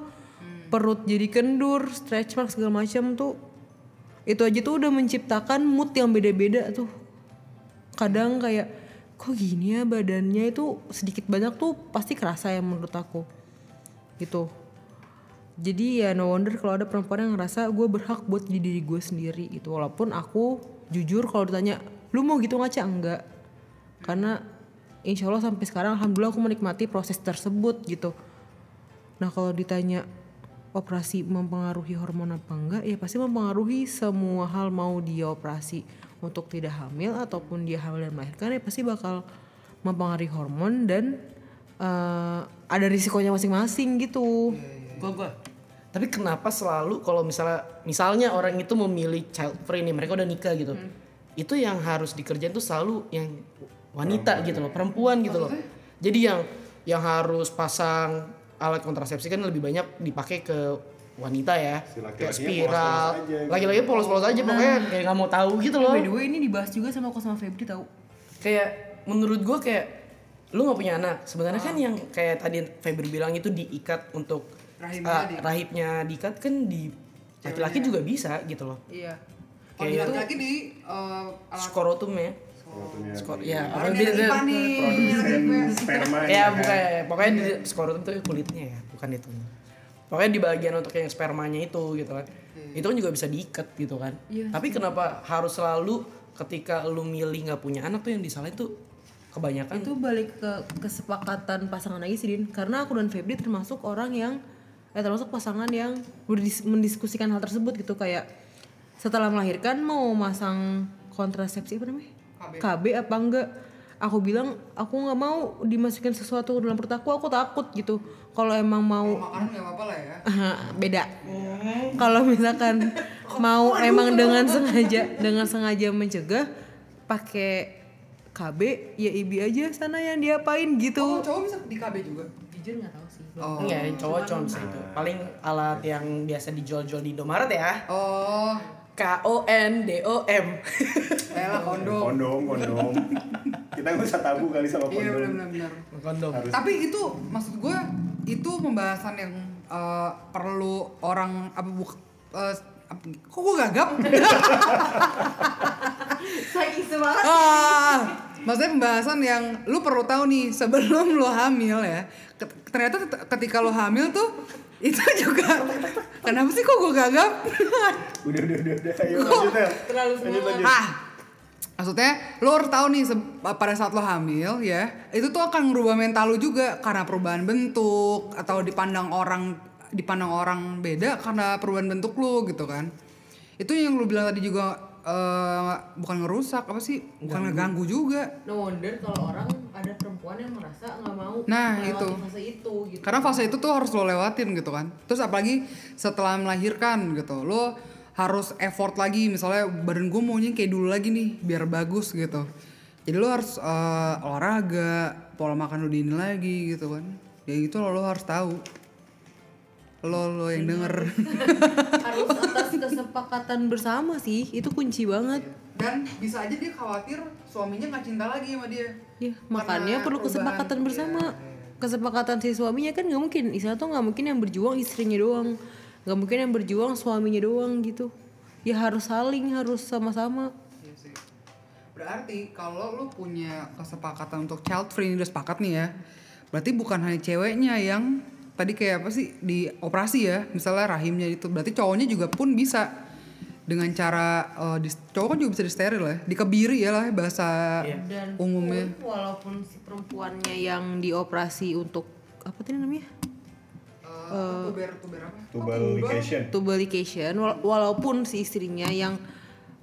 Perut jadi kendur stretch mark segala macam tuh itu aja tuh udah menciptakan mood yang beda-beda tuh. Kadang kayak kok gini ya badannya? Itu sedikit banyak tuh pasti kerasa ya menurut aku. Gitu. Jadi ya no wonder kalau ada perempuan yang ngerasa gue berhak buat jadi diri gue sendiri gitu. Walaupun aku jujur kalau ditanya lu mau gitu ngaca enggak. Karena insya Allah sampai sekarang alhamdulillah aku menikmati proses tersebut gitu. Nah kalau ditanya operasi mempengaruhi hormon apa enggak ya pasti mempengaruhi semua hal mau dia operasi untuk tidak hamil ataupun dia hamil dan melahirkan ya pasti bakal mempengaruhi hormon dan eh, ada risikonya masing-masing gitu Gua gua. Tapi kenapa selalu kalau misalnya misalnya orang itu memilih child free nih, mereka udah nikah gitu. Itu yang harus dikerjain tuh selalu yang wanita gitu loh, perempuan gitu loh. Jadi yang yang harus pasang alat kontrasepsi kan lebih banyak dipakai ke wanita ya. Si Kayak spiral. polos-polos aja gitu. Lagi-lagi polos-polos aja pokoknya kayak nggak mau tahu gitu loh. by the way ini dibahas juga sama aku sama Febri tahu kayak menurut gue kayak lu nggak punya anak sebenarnya kan yang kayak tadi Febri bilang itu diikat untuk Rahimnya ah, di- rahimnya diikat kan di laki-laki juga bisa gitu loh iya Kayak laki-laki di eh, alat skorotum ya skor ya yang dia- sperma ya kan? bukan pokoknya di skorotum tuh kulitnya ya bukan itu. Pokoknya di bagian untuk yang spermanya itu gitu kan. Itu kan juga bisa diikat gitu kan. Tapi kenapa harus selalu ketika lu milih nggak punya anak tuh yang disalahin tuh kebanyakan? Itu balik ke kesepakatan pasangan lagi sih Din. Karena aku dan Febri termasuk orang yang eh termasuk pasangan yang mendiskusikan hal tersebut gitu. Kayak setelah melahirkan mau masang kontrasepsi apa namanya KB, apa enggak? Aku bilang aku nggak mau dimasukin sesuatu ke dalam perut aku aku takut gitu. Kalau emang mau makanan nggak apa-apa lah ya. Beda. Kalau misalkan mau emang dengan sengaja dengan sengaja mencegah pakai KB ya ibi aja sana yang diapain gitu. Oh cowok bisa di KB juga? Jujur nggak tahu sih. Oh. Iya, cowok cuma bisa itu. Paling alat yang biasa dijual-jual di Indomaret ya. oh K O N D O M. Elah kondom. Kondom kondom. Kita nggak usah tabu kali sama iya kondom. benar-benar Kondom. harus. Tapi itu maksud gue itu pembahasan yang eh, perlu orang apa buk apa- kok gue gagap? Saking semangat. Ah maksudnya pembahasan yang lu perlu tahu nih sebelum lu hamil ya. Ternyata ketika lu hamil tuh itu juga. Kenapa sih kok gue gagap? Udah udah udah udah. Ayo lanjut ya terlalu lanjut lanjut. Ah. Maksudnya lu harus tahu nih pada saat lo hamil ya itu tuh akan merubah mental lu juga. Karena perubahan bentuk atau dipandang orang dipandang orang beda karena perubahan bentuk lu gitu kan. Itu yang lu bilang tadi juga eh, bukan ngerusak apa sih bukan ngeganggu juga no wonder kalau orang ada perempuan yang merasa nggak mau Nah, itu. fase itu gitu Karena fase itu tuh harus lo lewatin gitu kan. Terus apalagi setelah melahirkan gitu, lo harus effort lagi. Misalnya badan gue maunya kayak dulu lagi nih, biar bagus gitu. Jadi lo harus eh, olahraga, pola makan lo diinin lagi gitu kan. Ya gitu lo, lo harus tahu. Lo lo yang denger. harus atas kesepakatan bersama sih. Itu kunci banget. Dan bisa aja dia khawatir suaminya nggak cinta lagi sama dia. ya makanya perlu perubahan, kesepakatan iya, bersama kesepakatan si suaminya kan nggak mungkin. Istilah tuh nggak mungkin yang berjuang istrinya doang. Nggak mungkin yang berjuang suaminya doang gitu. Ya harus saling harus sama-sama. Iya sih. Berarti kalau lu punya kesepakatan untuk child free ini udah sepakat nih ya. Berarti bukan hanya ceweknya yang tadi kayak apa sih di operasi ya, misalnya rahimnya itu. Berarti cowoknya juga pun bisa dengan cara eh, di, cowok kan juga bisa disteril ya, dikebiri ya lah bahasa Dan umumnya. pun walaupun si perempuannya yang dioperasi untuk apa tadi namanya? Eh, tuber tuber apa? Tubalication wala- walaupun si istrinya yang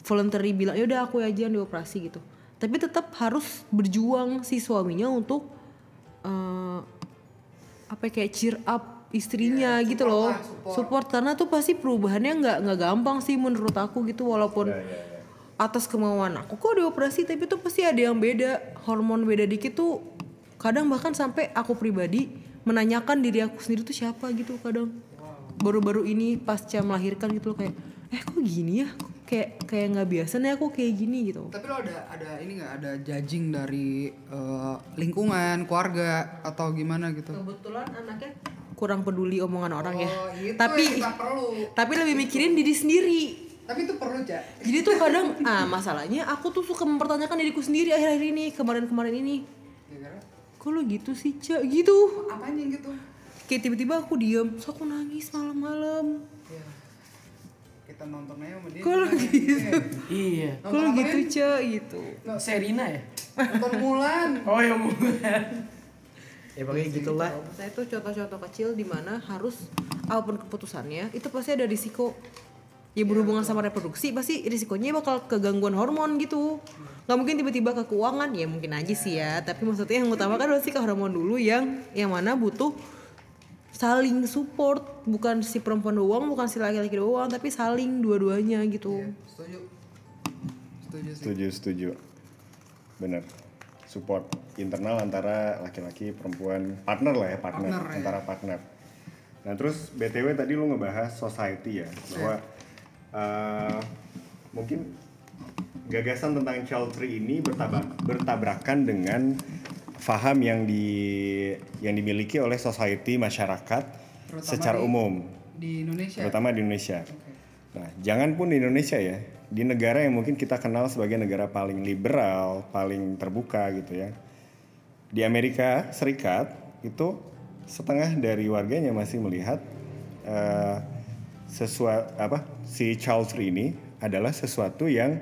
voluntary bilang ya udah aku aja yang dioperasi gitu. Tapi tetap harus berjuang si suaminya untuk eh, apa ya, kayak cheer up istrinya gitu loh. Support. karena tuh pasti perubahannya nggak nggak gampang sih menurut aku gitu walaupun atas kemauan aku kok dioperasi tapi tuh pasti ada yang beda. Hormon beda dikit tuh kadang bahkan sampai aku pribadi menanyakan diri aku sendiri tuh siapa gitu kadang. Baru-baru ini pasca melahirkan gitu loh kayak eh kok gini ya? Kok kayak kayak nggak biasa nih aku kayak gini gitu Tapi lo ada ada ini nggak ada judging dari eh, lingkungan, keluarga atau gimana gitu? kebetulan anaknya kurang peduli omongan orang ya Oh, itu tapi yang kita perlu. tapi lebih mikirin diri sendiri Tapi itu perlu, Cak. jadi tuh kadang ah masalahnya aku tuh suka mempertanyakan diriku sendiri akhir-akhir ini kemarin-kemarin ini Ya, karena kok lo gitu sih cak gitu apanya gitu? kayak tiba-tiba aku diem terus aku nangis malam-malam Ya. Kita nonton aja sama dia. Kita gitu? ya. Iya. kok lo gitu cak gitu Serina ya? Nonton Mulan. Oh ya bukan. ya pokoknya gitulah. saya tuh contoh-contoh kecil di mana harus apa pun keputusannya itu pasti ada risiko ya berhubungan sama reproduksi pasti risikonya bakal kegangguan hormon gitu nggak mungkin tiba-tiba ke keuangan ya mungkin aja sih ya tapi maksudnya yang utama kan pasti ke hormon dulu yang yang mana butuh saling support bukan si perempuan doang bukan si laki-laki doang tapi saling dua-duanya gitu Setuju. Setuju sih. Setuju, setuju. Bener. Support internal antara laki-laki, perempuan, partner lah ya, partner, Partner, ya. antara partner. Nah terus BTW tadi lu ngebahas society ya, bahwa eh, mungkin gagasan tentang child free ini bertabak, bertabrakan dengan faham yang di yang dimiliki oleh society masyarakat Terutama secara di- umum Di Indonesia. terutama di Indonesia. Nah, jangan pun di Indonesia ya, di negara yang mungkin kita kenal sebagai negara paling liberal, paling terbuka gitu ya. Di Amerika Serikat itu setengah dari warganya masih melihat eh, sesuatu apa si child free ini adalah sesuatu yang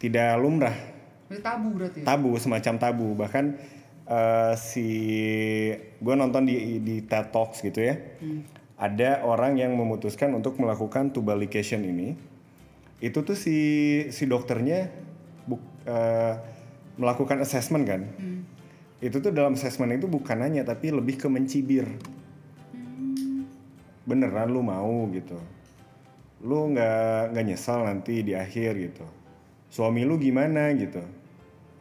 tidak lumrah Tabu berarti. ya? tabu semacam tabu. Bahkan eh, si gue nonton di di TED Talks gitu ya. Ada orang yang memutuskan untuk melakukan tubal ligation ini. Itu tuh si si dokternya buk- eh, melakukan assessment kan? Itu tuh dalam assessment itu bukan nanya tapi lebih ke mencibir. Beneran lu mau gitu. Lu nggak nggak nyesal nanti di akhir gitu. Suami lu gimana gitu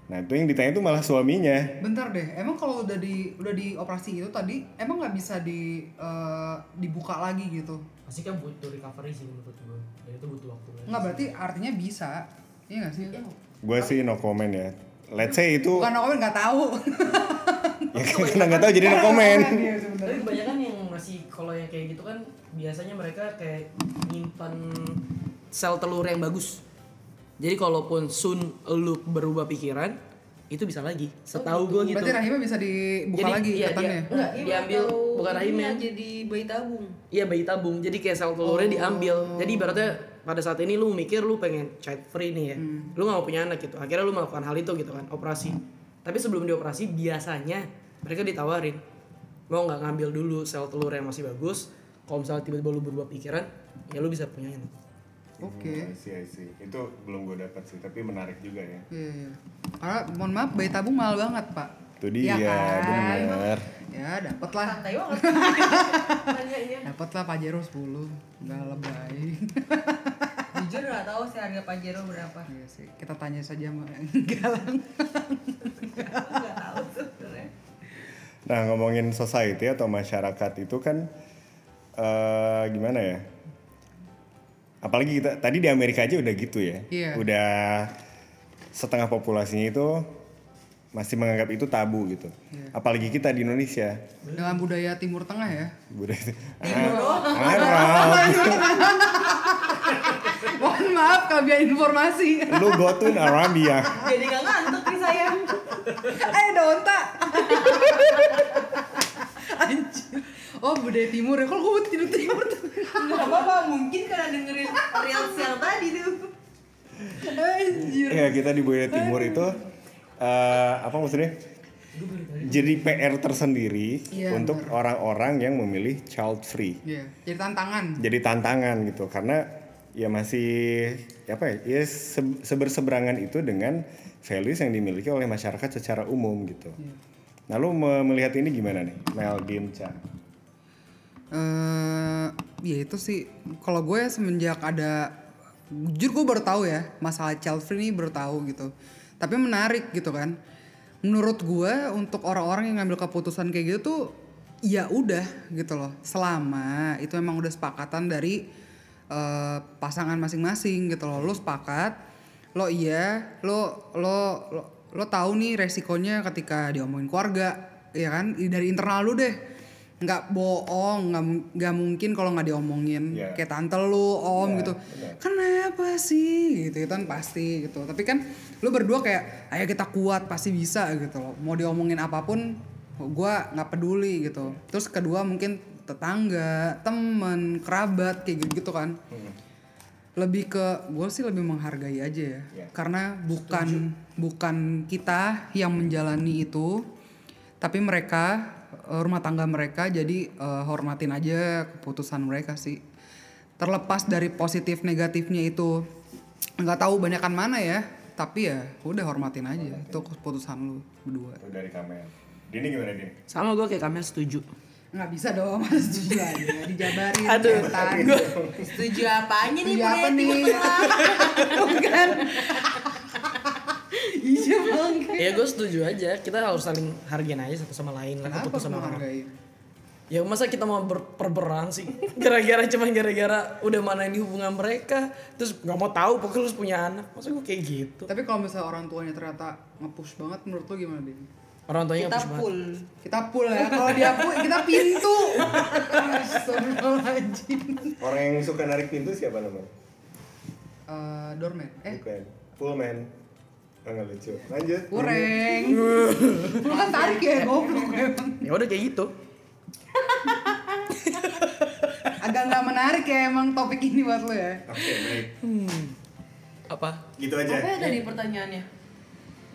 nah itu yang ditanya tuh malah suaminya Bentar deh, emang kalau udah di udah di operasi itu tadi emang nggak bisa di eh, dibuka lagi gitu? Pasti kan butuh recovery sih menurut gue. Dan itu butuh waktu. Nggak berarti artinya bisa, iya nggak sih? gue sih no comment ya let's say itu Bukan aku nggak tahu. ya karena nggak tahu jadi no comment Iya. Tapi banyak kan yang masih kalau yang kayak gitu kan biasanya mereka kayak nyimpan sel telur yang bagus. Jadi kalaupun soon lu berubah pikiran, itu bisa lagi. Setahu gue gitu. Berarti rahimnya bisa dibuka Jadi, lagi iya, katanya. iya. Enggak, diambil bukan rahimnya. jadi bayi tabung Iya bayi tabung. Jadi kayak sel telurnya diambil. Jadi ibaratnya pada saat ini lu mikir lu pengen child free nih ya. Lu gak mau punya anak gitu. Akhirnya lu melakukan hal itu gitu kan, operasi. Tapi sebelum dioperasi biasanya mereka ditawarin mau nggak ngambil dulu sel telur yang masih bagus. Kalau misalnya tiba-tiba lu berubah pikiran, ya lu bisa punya anak. Oke. I see, I see. itu belum gue dapat sih tapi menarik juga ya Iya, iya. Karena mohon maaf bayi tabung mahal banget, Pak. itu dia Iya kan? bener Ya, dapet lah. santai banget. Dapet lah Pajero 10. Enggak lebay. jujur nggak tahu sih harga Pajero berapa Iya sih. Kita tanya saja sama Galang. nggak tahu sebenarnya Nah ngomongin society atau masyarakat itu kan eh gimana ya? Apalagi kita tadi di Amerika aja udah gitu ya, Iya. udah setengah populasinya itu masih menganggap itu tabu gitu. Apalagi kita di Indonesia, Dengan budaya Timur Tengah ya. budaya Arab. Mohon maaf kelebihan informasi. Lu go to Arabia. Jadi gak ngantuk nih saya. eh Donta. Anjir. Oh budaya timur ya. Kalau gue tidur timur tuh. Gak apa-apa, mungkin karena dengerin reels yang tadi tuh. Anjir. Ya kita di Budaya Timur itu eh, apa maksudnya? Jadi PR tersendiri Iya, untuk orang-orang yang memilih child free. Iya, jadi tantangan. Jadi tantangan gitu karena ya masih apa ya, ya se- seberseberangan itu dengan values yang dimiliki oleh masyarakat secara umum gitu. Nah lu me- melihat ini gimana nih, Mel Dinca? Eh ya itu sih. Kalau gue semenjak ada jujur gue baru tahu ya masalah child free ini baru tahu gitu. Tapi menarik gitu kan. Menurut gue untuk orang-orang yang ngambil keputusan kayak gitu tuh ya udah gitu loh. Selama itu emang udah sepakatan dari eh, pasangan masing-masing gitu loh. Lo sepakat lo iya lo lo lo, lo tahu nih resikonya ketika diomongin keluarga ya kan? Dari internal lu deh nggak bohong nggak nggak mungkin kalau nggak diomongin. Iya. kayak tante lu om Iya, gitu. benar. kenapa sih? Gitu kan pasti gitu. Tapi kan lu berdua kayak ayo kita kuat pasti bisa gitu loh. Mau diomongin apa pun gua nggak peduli gitu. Terus kedua mungkin tetangga temen kerabat kayak gitu gitu kan. Lebih ke gue sih lebih menghargai aja ya. Iya. karena bukan bukan kita yang menjalani itu tapi mereka rumah tangga mereka jadi eh, hormatin aja keputusan mereka sih terlepas dari positif negatifnya itu nggak tahu banyakan mana ya tapi ya udah hormatin aja itu keputusan lu berdua Itu dari Kamel. Dini gimana Din? Sama gue kayak Kamel setuju. nggak bisa dong mas setuju aja dijabarin Aduh, cetan. Setuju apanya nih Setuju budaya apa nih? Bukan iya bang ya gue setuju aja. Kita harus saling hargain aja satu sama lain lah kenapa keputusan orang. menghargai Ya masa kita mau berperang sih? Gara-gara cuma gara-gara udah mana ini hubungan mereka, terus nggak mau tahu pokoknya harus punya anak. Masa gue kayak gitu? Tapi kalau misalnya orang tuanya ternyata nge-push banget menurut lo gimana, Din? Orang tuanya Kita push banget. Kita pull ya, kalau dia pull kita pintu. Orang yang suka narik pintu siapa namanya? Eh, doorman, eh Bukan. Fullman. Oh, nggak lucu. Lanjut. kureng. Lu kan tarik ya, goblok emang. Ya udah kayak gitu. Agak nggak menarik ya emang topik ini buat lo ya. Oke, baik. Apa? Gitu aja. Apa ya tadi pertanyaannya?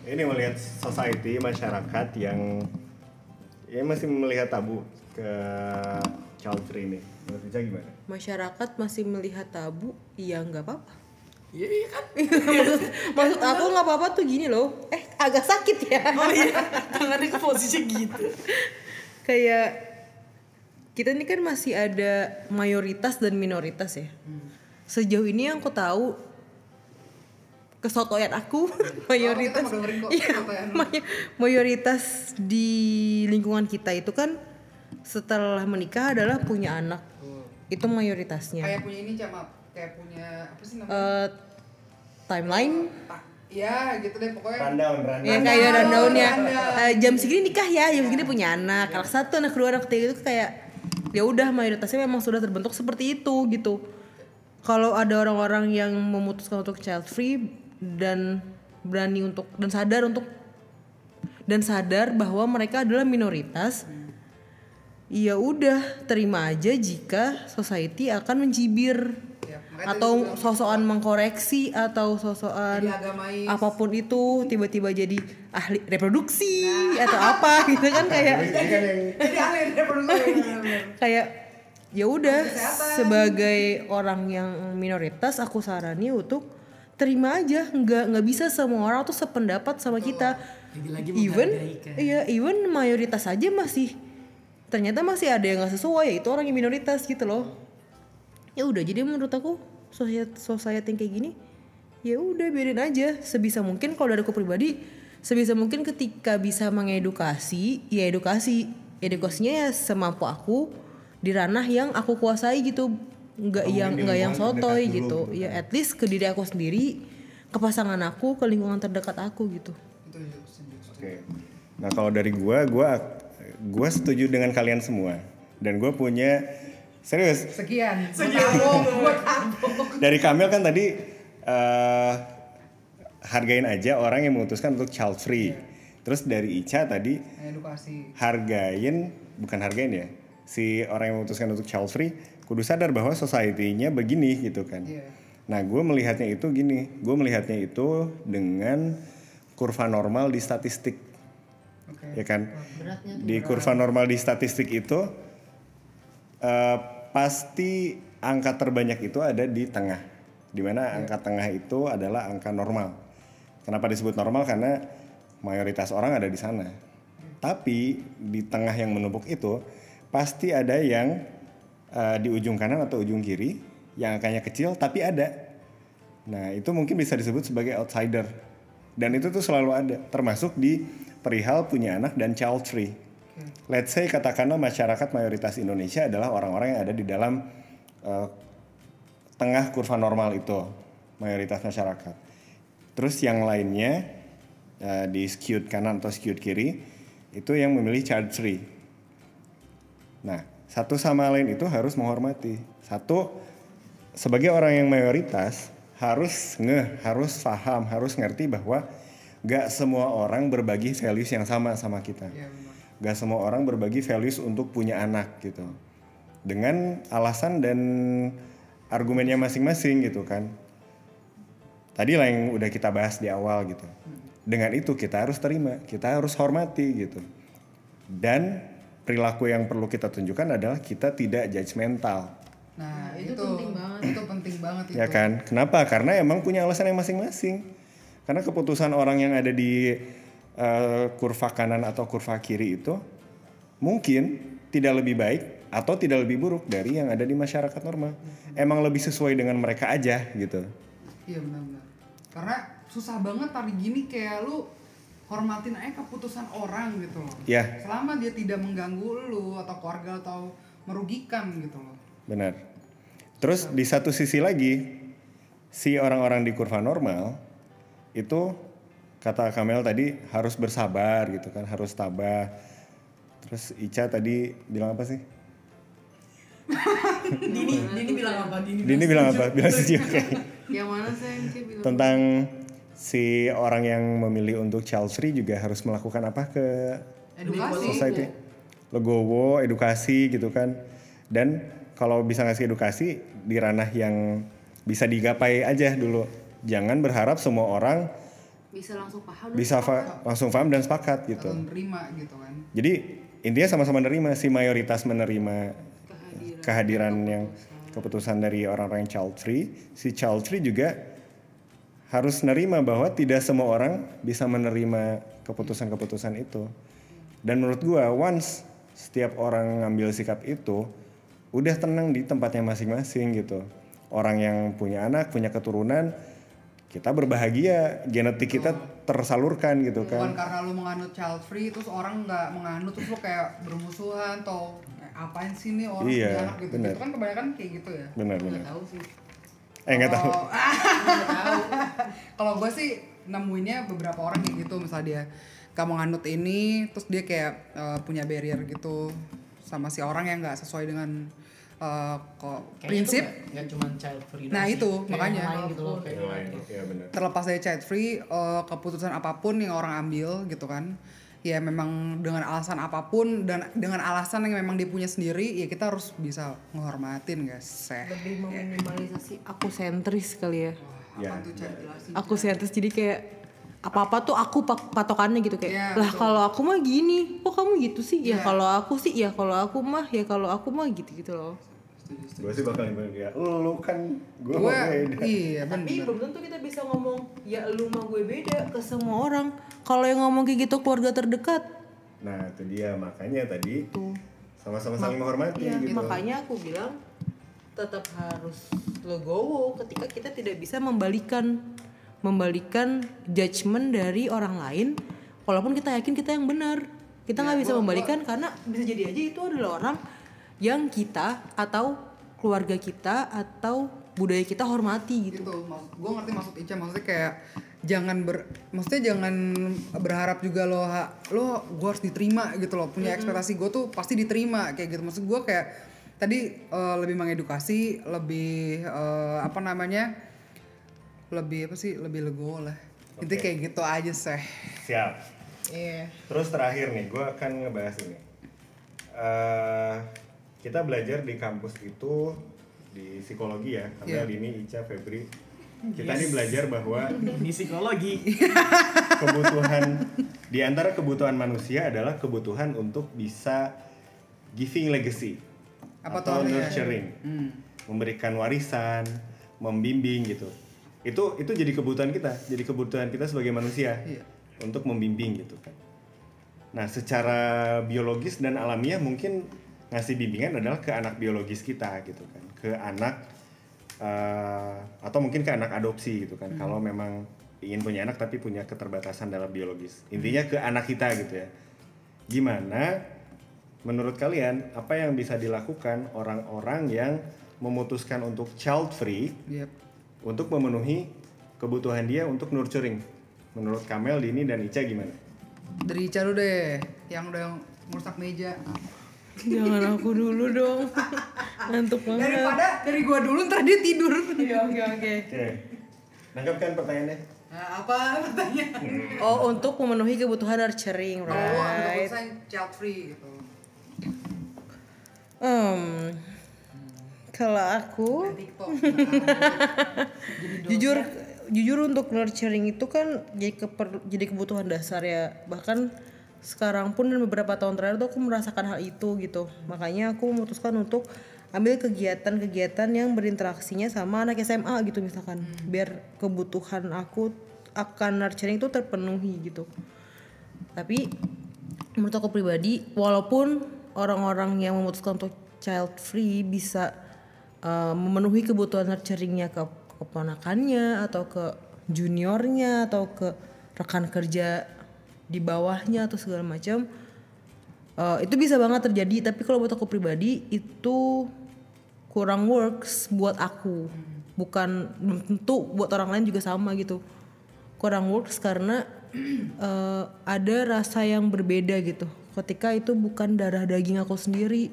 Ini melihat society masyarakat yang ya masih melihat tabu ke child free ini. Menurut gimana? Masyarakat masih melihat tabu, iya nggak apa-apa. Iya iya kan. Maksud aku nggak apa-apa tuh gini loh. Eh agak sakit ya. Oh iya, tangannya ke posisi gitu. Kayak kita ini kan masih ada mayoritas dan minoritas ya. Sejauh ini yang aku tahu kesotoyan aku mayoritas mau dengerin kok Iya, kesotoyan lu. may- mayoritas di lingkungan kita itu kan setelah menikah adalah punya anak. Itu mayoritasnya. Kayak punya ini kayak punya apa sih namanya? Eh, timeline Ya gitu deh pokoknya. Rundown, rundown. Ya kayak dan daunnya Rundown. Eh, jam segini nikah ya, jam segini punya anak, anak satu, anak kedua, anak ketiga itu kayak ya udah mayoritasnya memang sudah terbentuk seperti itu gitu. Kalau ada orang-orang yang memutuskan untuk child free dan berani untuk dan sadar untuk dan sadar bahwa mereka adalah minoritas, ya udah terima aja jika society akan mencibir Ya, makanya atau sosokan mengkoreksi atau sosokan apa pun itu tiba-tiba jadi ahli reproduksi atau apa gitu kan kayak kan Jadi ahli reproduksi. kayak ya udah sebagai orang yang minoritas aku sarani untuk terima aja. Nggak nggak bisa semua orang tuh sependapat sama kita. Lagi-lagi even kan. iya even mayoritas aja masih ternyata masih ada yang nggak sesuai yaitu orang yang minoritas gitu loh ya udah jadi menurut aku society, society yang kayak gini ya udah biarin aja sebisa mungkin kalau dari aku pribadi sebisa mungkin ketika bisa mengedukasi ya edukasi edukasinya ya semampu aku di ranah yang aku kuasai gitu nggak Oh, yang nggak yang sotoy gitu dulu, ya at least ke diri aku sendiri ke pasangan aku ke lingkungan terdekat aku gitu. Oke. Nah kalau dari gua, gua gua setuju dengan kalian semua. Dan gue punya serius? Sekian. Sekian. Buat dari Kamil kan tadi eh hargain aja orang yang memutuskan untuk child free. Terus dari Ica tadi edukasi. hargain bukan hargain ya si orang yang memutuskan untuk child free kudu sadar bahwa society-nya begini gitu kan. Iya. nah gue melihatnya itu gini gue melihatnya itu dengan kurva normal di statistik. Oke. Ya kan? Di kurva normal di statistik itu eh, pasti angka terbanyak itu ada di tengah di mana angka tengah itu adalah angka normal. Kenapa disebut normal? Karena mayoritas orang ada di sana. Tapi di tengah yang menumpuk itu pasti ada yang eh, di ujung kanan atau ujung kiri yang angkanya kecil tapi ada. Nah, itu mungkin bisa disebut sebagai outsider. Dan itu tuh selalu ada, termasuk di perihal punya anak dan child free. Let's say katakanlah masyarakat mayoritas Indonesia adalah orang-orang yang ada di dalam eh, tengah kurva normal itu, mayoritas masyarakat. Terus yang lainnya eh, di skewed kanan atau skewed kiri itu yang memilih child free. Nah, satu sama lain itu harus menghormati. Satu, sebagai orang yang mayoritas harus nge, harus paham, harus ngerti bahwa gak semua orang berbagi values yang sama sama kita. Iya, benar. Gak semua orang berbagi values untuk punya anak gitu. Dengan alasan dan argumennya masing-masing gitu kan. Tadi lah yang udah kita bahas di awal gitu. Dengan itu kita harus terima, kita harus hormati gitu. Dan perilaku yang perlu kita tunjukkan adalah kita tidak judgmental. nah, itu itu penting banget. itu penting banget itu Ya kan? Kenapa? Karena emang punya alasan yang masing-masing. Karena keputusan orang yang ada di eh, kurva kanan atau kurva kiri itu mungkin tidak lebih baik atau tidak lebih buruk dari yang ada di masyarakat normal. Emang lebih sesuai dengan mereka aja gitu. Iya benar-benar. Karena susah banget hari gini kayak lu hormatin aja keputusan orang gitu loh. Ya. Selama dia tidak mengganggu lu atau keluarga atau merugikan gitu loh. Benar. Terus di satu sisi lagi, si orang-orang di kurva normal itu kata Kamel tadi harus bersabar gitu kan, harus tabah. Terus Ica tadi bilang apa sih? Dini, Dini bilang apa? Dini Dini bilang apa? Bilang sih oke. Yang mana sih bilang? Tentang si orang yang memilih untuk child free juga harus melakukan apa ke Edukasi. society? Legowo, edukasi gitu kan. Dan kalau bisa ngasih edukasi di ranah yang bisa digapai aja dulu. Jangan berharap semua orang Bisa langsung paham. bisa fa- langsung paham dan sepakat gitu. Atau menerima gitu kan. Jadi intinya sama-sama menerima si mayoritas menerima kehadiran yang keputusan dari orang-orang yang child free, si child free juga harus nerima bahwa tidak semua orang bisa menerima keputusan-keputusan itu. Dan menurut gua once setiap orang ngambil sikap itu udah tenang di tempatnya masing-masing gitu. Orang yang punya anak, punya keturunan, kita berbahagia, genetik kita tersalurkan gitu Bukan kan. karena lu menganut child free terus orang nggak menganut terus lu kayak bermusuhan atau eh, apain sih nih orang Iya, anak gitu. Itu kan kebanyakan kayak gitu ya. Benar benar. tahu sih. Eh nggak tahu. Kalau- Kalau gue sih nemuinnya beberapa orang kayak gitu misalnya dia kamu nganut ini terus dia kayak eh, punya barrier gitu sama si orang yang nggak sesuai dengan eh, kok prinsip nggak cuma child free Nah, itu, makanya. yang lain gitu loh kayak Iya benar. terlepas dari child free eh, keputusan apa pun yang orang ambil gitu kan ya memang dengan alasan apa pun dan dengan alasan yang memang dia punya sendiri ya kita harus bisa menghormatin guys seh Lebih meminimalisasi aku sentris kali ya. Ya, apa tuh Cak? jelasin Aku sentris jadi kayak apa-apa tuh aku patokannya gitu kayak Iya, lah kalau aku mah gini kok kamu gitu sih? Ya Iya. kalau aku sih ya kalau aku mah ya kalau aku mah gitu gitu loh Gue sih bakal bilang ya, lu kan gue gue iya tapi belum tentu kita bisa ngomong ya lu mah gue beda ke semua orang. Kalau yang ngomong kayak gitu keluarga terdekat. Nah itu dia makanya tadi sama-sama saling menghormati ya, gitu. makanya aku bilang tetap harus legowo ketika kita tidak bisa membalikan membalikan judgement dari orang lain walaupun kita yakin kita yang benar. Kita nggak bisa membalikan karena bisa jadi aja itu adalah orang yang kita atau keluarga kita atau budaya kita hormati gitu. Gitu gue ngerti maksud Ica. Maksudnya kayak jangan ber maksudnya jangan berharap juga lo ha, lo gue harus diterima gitu loh. Punya ekspektasi gue tuh pasti diterima kayak gitu. Maksud gue kayak tadi eh, lebih mengedukasi lebih eh, apa namanya lebih apa sih lebih legowo lah intinya kayak gitu aja sih Siap. iya Terus terakhir nih, gue akan ngebahas ini. Eh, kita belajar di kampus itu di psikologi ya, Iya. Kamel, Dini, Ica, Febri. Kita nih belajar bahwa Di psikologi. kebutuhan di antara kebutuhan manusia adalah kebutuhan untuk bisa giving legacy Apa atau tuh, ya? nurturing, Hmm. memberikan warisan, membimbing gitu. Itu itu jadi kebutuhan kita, jadi kebutuhan kita sebagai manusia Iya. untuk membimbing gitu kan. Nah, secara biologis dan alamiah mungkin ngasih bimbingan adalah ke anak biologis kita gitu kan, ke anak eh, atau mungkin ke anak adopsi gitu kan. Kalau memang ingin punya anak tapi punya keterbatasan dalam biologis. Intinya ke anak kita gitu ya. Gimana menurut kalian apa yang bisa dilakukan orang-orang yang memutuskan untuk child free Yep. Untuk memenuhi kebutuhan dia untuk nurturing? Menurut Kamel, Dini dan Ica gimana? dari Ica dulu deh yang udah merusak meja Jangan aku dulu dong. Ngantuk banget. daripada dari gua dulu ntar dia tidur Iya, oke oke. Oke. Nangkep kan pertanyaannya? nah, apa pertanyaan Oh, untuk memenuhi kebutuhan nurturing, oh untuk right? child free gitu Um, kalau aku jujur jujur untuk nurturing itu kan jadi keper, jadi kebutuhan dasar ya. Bahkan sekarang pun dan beberapa tahun terakhir tuh aku merasakan hal itu gitu. Makanya aku memutuskan untuk ambil kegiatan-kegiatan yang berinteraksinya sama anak SMA gitu misalkan. Biar kebutuhan aku akan nurturing itu terpenuhi gitu. Tapi menurut aku pribadi walaupun orang-orang yang memutuskan untuk child free bisa uh, memenuhi kebutuhan nurturingnya ke keponakannya atau ke juniornya atau ke rekan kerja di bawahnya atau segala macam uh, itu bisa banget terjadi. Tapi kalau buat aku pribadi itu kurang works buat aku. Bukan belum tentu buat orang lain juga sama gitu. Kurang works karena eh, ada rasa yang berbeda gitu. Ketika itu bukan darah daging aku sendiri.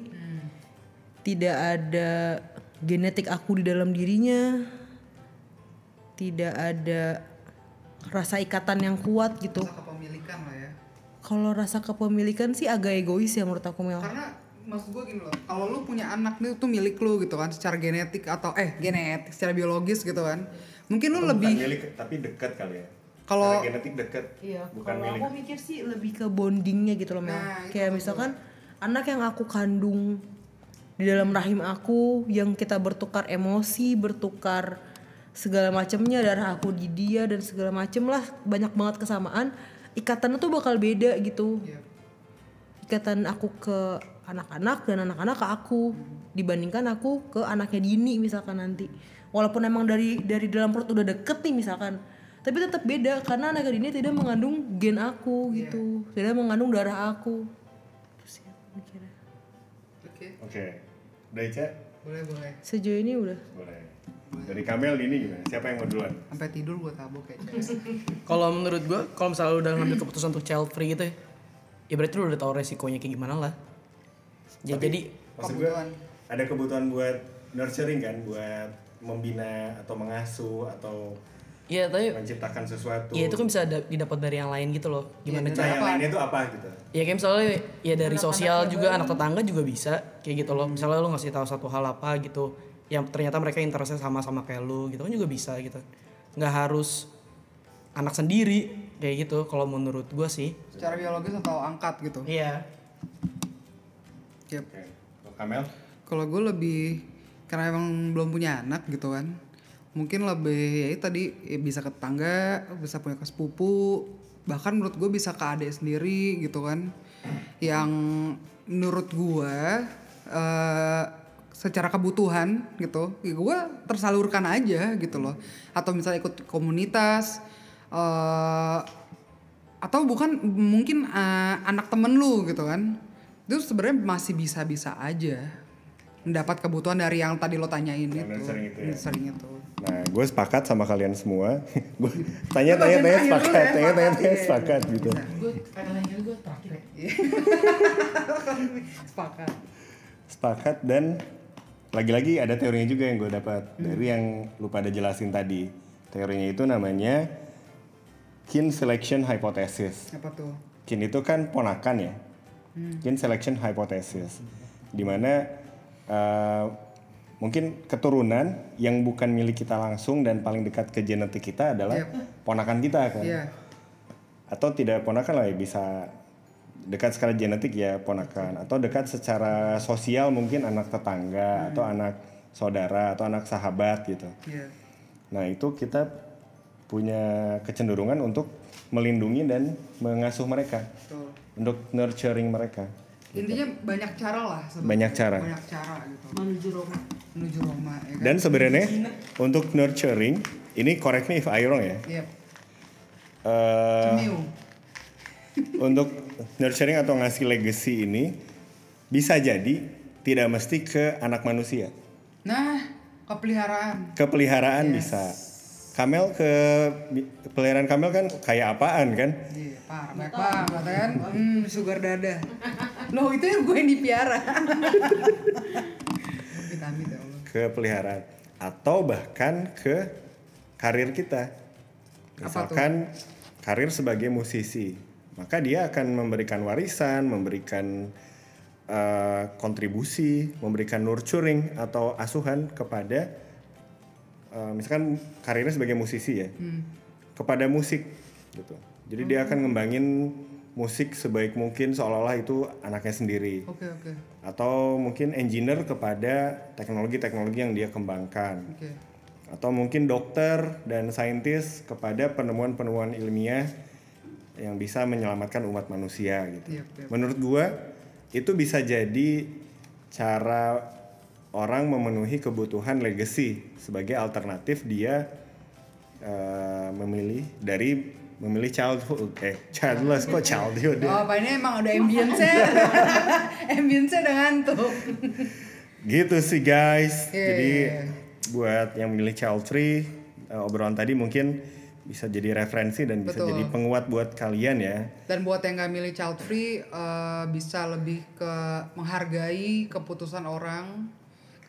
Tidak ada genetik aku di dalam dirinya tidak ada rasa ikatan yang kuat gitu Rasa kepemilikan lah ya kalau rasa kepemilikan sih agak egois ya menurut aku Mel karena maksud gue gini loh kalau lu punya anak nih tuh milik lu gitu kan secara genetik atau eh genetik secara biologis gitu kan mungkin lu lebih milik, tapi dekat kali ya. Kalau- genetik dekat, Iya, bukan kalau milik. aku mikir sih lebih ke bondingnya gitu loh Mel. Nah, itu Kayak misalkan anak yang aku kandung di dalam rahim aku yang kita bertukar emosi, bertukar segala macamnya darah aku di dia dan segala macem lah banyak banget kesamaan. Ikatannya tuh bakal beda gitu. Iya. Ikatan aku ke anak-anak dan anak-anak ke aku dibandingkan aku ke anaknya Dini misalkan nanti. Walaupun emang dari dari dalam perut udah deket nih misalkan, tapi tetap beda karena anak Dini tidak mengandung gen aku gitu, tidak mengandung darah aku. Mikirnya. oke Oke. Udah Ica? boleh boleh Sejauh ini udah. Boleh. Dari Kamel, Dini gimana? Siapa yang mau duluan? sampai tidur gue tabok kayak Kalau menurut gua, kalau misalnya lu udah ngambil keputusan untuk child free gitu ya, ya berarti lu udah tahu resikonya kayak gimana lah. Ya, jadi Maksud gue, ada kebutuhan buat nurturing kan? Buat membina atau mengasuh atau ya tapi menciptakan sesuatu. ya itu kan bisa da- didapat dari yang lain gitu loh. Gimana Iya, Nah, cara yang lainnya itu apa gitu? Ya kayak misalnya ya dari sosial juga anak tetangga juga bisa kayak gitu loh. Misalnya lu ngasih tahu satu hal apa gitu yang ternyata mereka interestnya sama-sama kayak lu gitu kan juga bisa gitu. nggak harus anak sendiri kayak gitu kalau menurut gua sih. secara biologis atau angkat gitu Iya. Yep. Kamel? kalau gue lebih karena emang belum punya anak gitu kan mungkin lebih ya tadi ya bisa ke tetangga bisa punya ke sepupu bahkan menurut gue bisa ke adik sendiri gitu kan. Yang menurut gue eh, secara kebutuhan gitu ya gue tersalurkan aja gitu loh. Atau misalnya ikut komunitas eh atau bukan mungkin eh, anak temen lu gitu kan. Itu sebenarnya masih bisa-bisa aja mendapat kebutuhan dari yang tadi lo tanyain Yang itu sering itu ya? sering itu Nah, gue sepakat sama kalian semua. gue tanya tanya tanya sepakat, tanya tanya tanya sepakat gitu. Gue kata-kata gue terakhir ya. sepakat Sepakat dan lagi-lagi ada teorinya juga yang gue dapat dari yang lu pada jelasin tadi. Teorinya itu namanya kin selection hypothesis. Apa tuh? Kin itu kan ponakan ya. Kin selection hypothesis. Di mana eh, mungkin keturunan yang bukan milik kita langsung dan paling dekat ke genetik kita adalah Yep. ponakan kita kan. Iya. Atau tidak ponakan lah ya bisa dekat secara genetik ya ponakan atau dekat secara sosial mungkin anak tetangga atau anak saudara atau anak sahabat gitu. Iya. Nah itu kita punya kecenderungan untuk melindungi dan mengasuh mereka, Betul. untuk nurturing mereka. Intinya banyak cara lah. sebenarnya. Banyak cara. Banyak cara gitu. Menuju Roma. Menuju Roma ya kan. Dan sebenarnya untuk nurturing, ini correct me if I wrong ya. Yep. Eh, Cemiu. untuk nurturing atau ngasih legacy ini bisa jadi tidak mesti ke anak manusia. Nah, kepeliharaan. Kepeliharaan bisa. Kamel ke peliharaan kamel kan kayak apaan kan? Iya, parah banget kan. Hmm, sugar dada. Loh, itu yang gue yang dipiara. Vitamin ya Allah. ke peliharaan atau bahkan ke karir kita. Misalkan karir sebagai musisi, maka dia akan memberikan warisan, memberikan eh, kontribusi, memberikan nurturing atau asuhan kepada eh, misalkan karirnya sebagai musisi ya, kepada musik gitu. Jadi dia akan ngembangin musik sebaik mungkin seolah-olah itu anaknya sendiri Oke, oke. atau mungkin engineer kepada teknologi-teknologi yang dia kembangkan Oke. atau mungkin dokter dan saintis kepada penemuan-penemuan ilmiah yang bisa menyelamatkan umat manusia gitu. Yep, yep. Menurut gua itu bisa jadi cara orang memenuhi kebutuhan legacy sebagai alternatif dia eh, memilih dari memilih childhood eh childless kok childhood ya? Oh, apa ini emang ada ambience ambience udah ngantuk. Gitu sih guys. Iya, Jadi iya, iya. buat yang milih child free eh, obrolan tadi mungkin bisa jadi referensi dan bisa Betul. jadi penguat buat kalian ya. Dan buat yang gak milih child free eh, bisa lebih ke menghargai keputusan orang.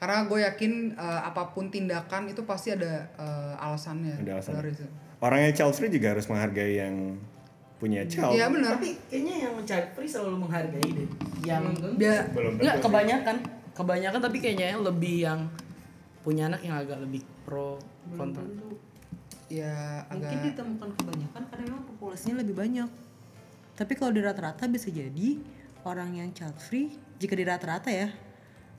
Karena gue yakin eh, apa pun tindakan itu pasti ada eh, alasannya. Ada alasan. Dari itu. Orang yang child free juga harus menghargai yang punya child. Iya benar. Tapi kayaknya yang child free selalu menghargai deh. Yang Dia Belum Enggak kebanyakan, kebanyakan tapi kayaknya lebih yang punya anak yang agak lebih pro kontra. ya Mungkin agak ditemukan kebanyakan karena memang populasinya lebih banyak. Tapi kalau di rata-rata bisa jadi orang yang child free jika di rata-rata ya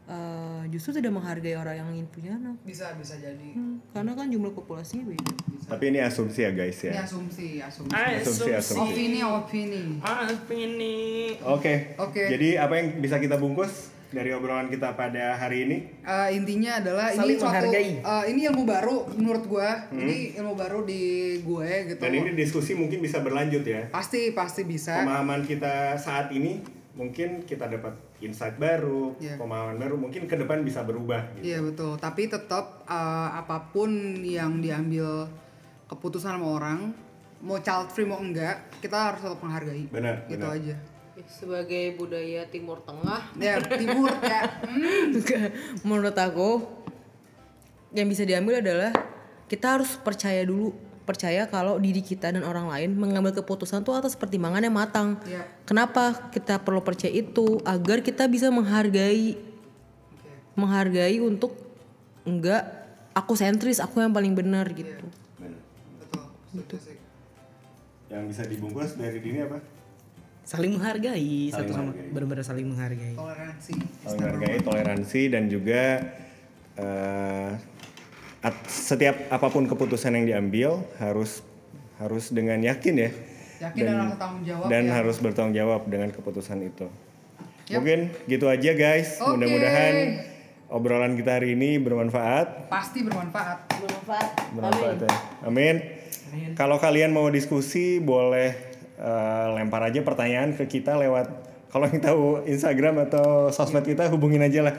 eh, justru tidak menghargai orang yang ingin punya anak. bisa bisa jadi. Hmm, karena kan jumlah populasinya beda. Tapi ini asumsi ya guys Ini ya. asumsi, asumsi. Asumsi, asumsi. Opini, opini. Opini. Oke. Oke. Jadi apa yang bisa kita bungkus dari obrolan kita pada hari ini? Eh, intinya adalah ini Saling suatu menghargai. eh, ini ilmu baru menurut gua. Ini ilmu baru di gue gitu. Dan ini diskusi mungkin bisa berlanjut ya. Pasti pasti bisa. Pemahaman kita saat ini mungkin kita dapat insight baru, Iya. pemahaman baru, mungkin ke depan bisa berubah gitu. Iya betul. Tapi tetap eh, apa pun yang diambil keputusan sama orang, mau child free mau enggak, kita harus tetap menghargai. Benar, Gitu benar. aja. Sebagai budaya Timur Tengah, Ya timur ya. Hmm. menurut aku yang bisa diambil adalah kita harus percaya dulu percaya kalau diri kita dan orang lain mengambil keputusan itu atas pertimbangan yang matang. Iya. Kenapa kita perlu percaya itu agar kita bisa menghargai Oke. menghargai untuk enggak aku sentris, aku yang paling benar gitu. Benar. Betul. Sih. Yang bisa dibungkus dari dini apa? Saling menghargai Saling satu sama benar-benar saling menghargai. Toleransi. Saling menghargai, toleransi dan juga eh, at- setiap apa pun keputusan yang diambil harus harus dengan yakin ya. Yakin dan harus tanggung jawab dan ya. harus bertanggung jawab dengan keputusan itu. Yap. Mungkin gitu aja guys. Oke. Mudah-mudahan obrolan kita hari ini bermanfaat. Pasti bermanfaat. Bermanfaat. Bermanfaat ya. Amin. Kalau kalian mau diskusi boleh eh, lempar aja pertanyaan ke kita lewat kalau yang tahu Instagram atau sosmed kita hubungin aja lah.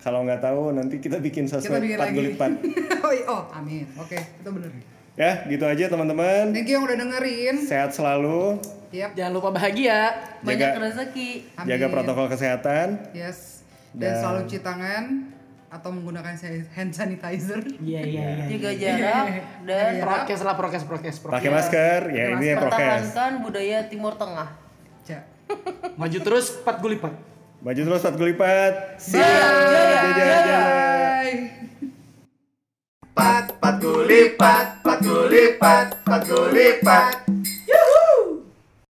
Kalau nggak tahu nanti kita bikin sesuatu empat gulipan. oh, iya. oh, amin. Oke, okay, itu benar. Ya, gitu aja teman-teman. Thank you yang udah dengerin. Sehat selalu. Yep. Jangan lupa bahagia. Banyak rezeki. Amin. Jaga protokol kesehatan. Yes. Dan, Dan selalu cuci tangan atau menggunakan hand sanitizer. Iya iya iya. Jaga jarak iya. dan iya. prokes lah prokes prokes prokes. Pakai masker, ya ini masker. prokes. Pertahankan budaya Timur Tengah. Ja. Maju terus empat gulipan. Baju terus satu lipat. Siap. Bye. Pat pat gulipat, pat gulipat, pat gulipat.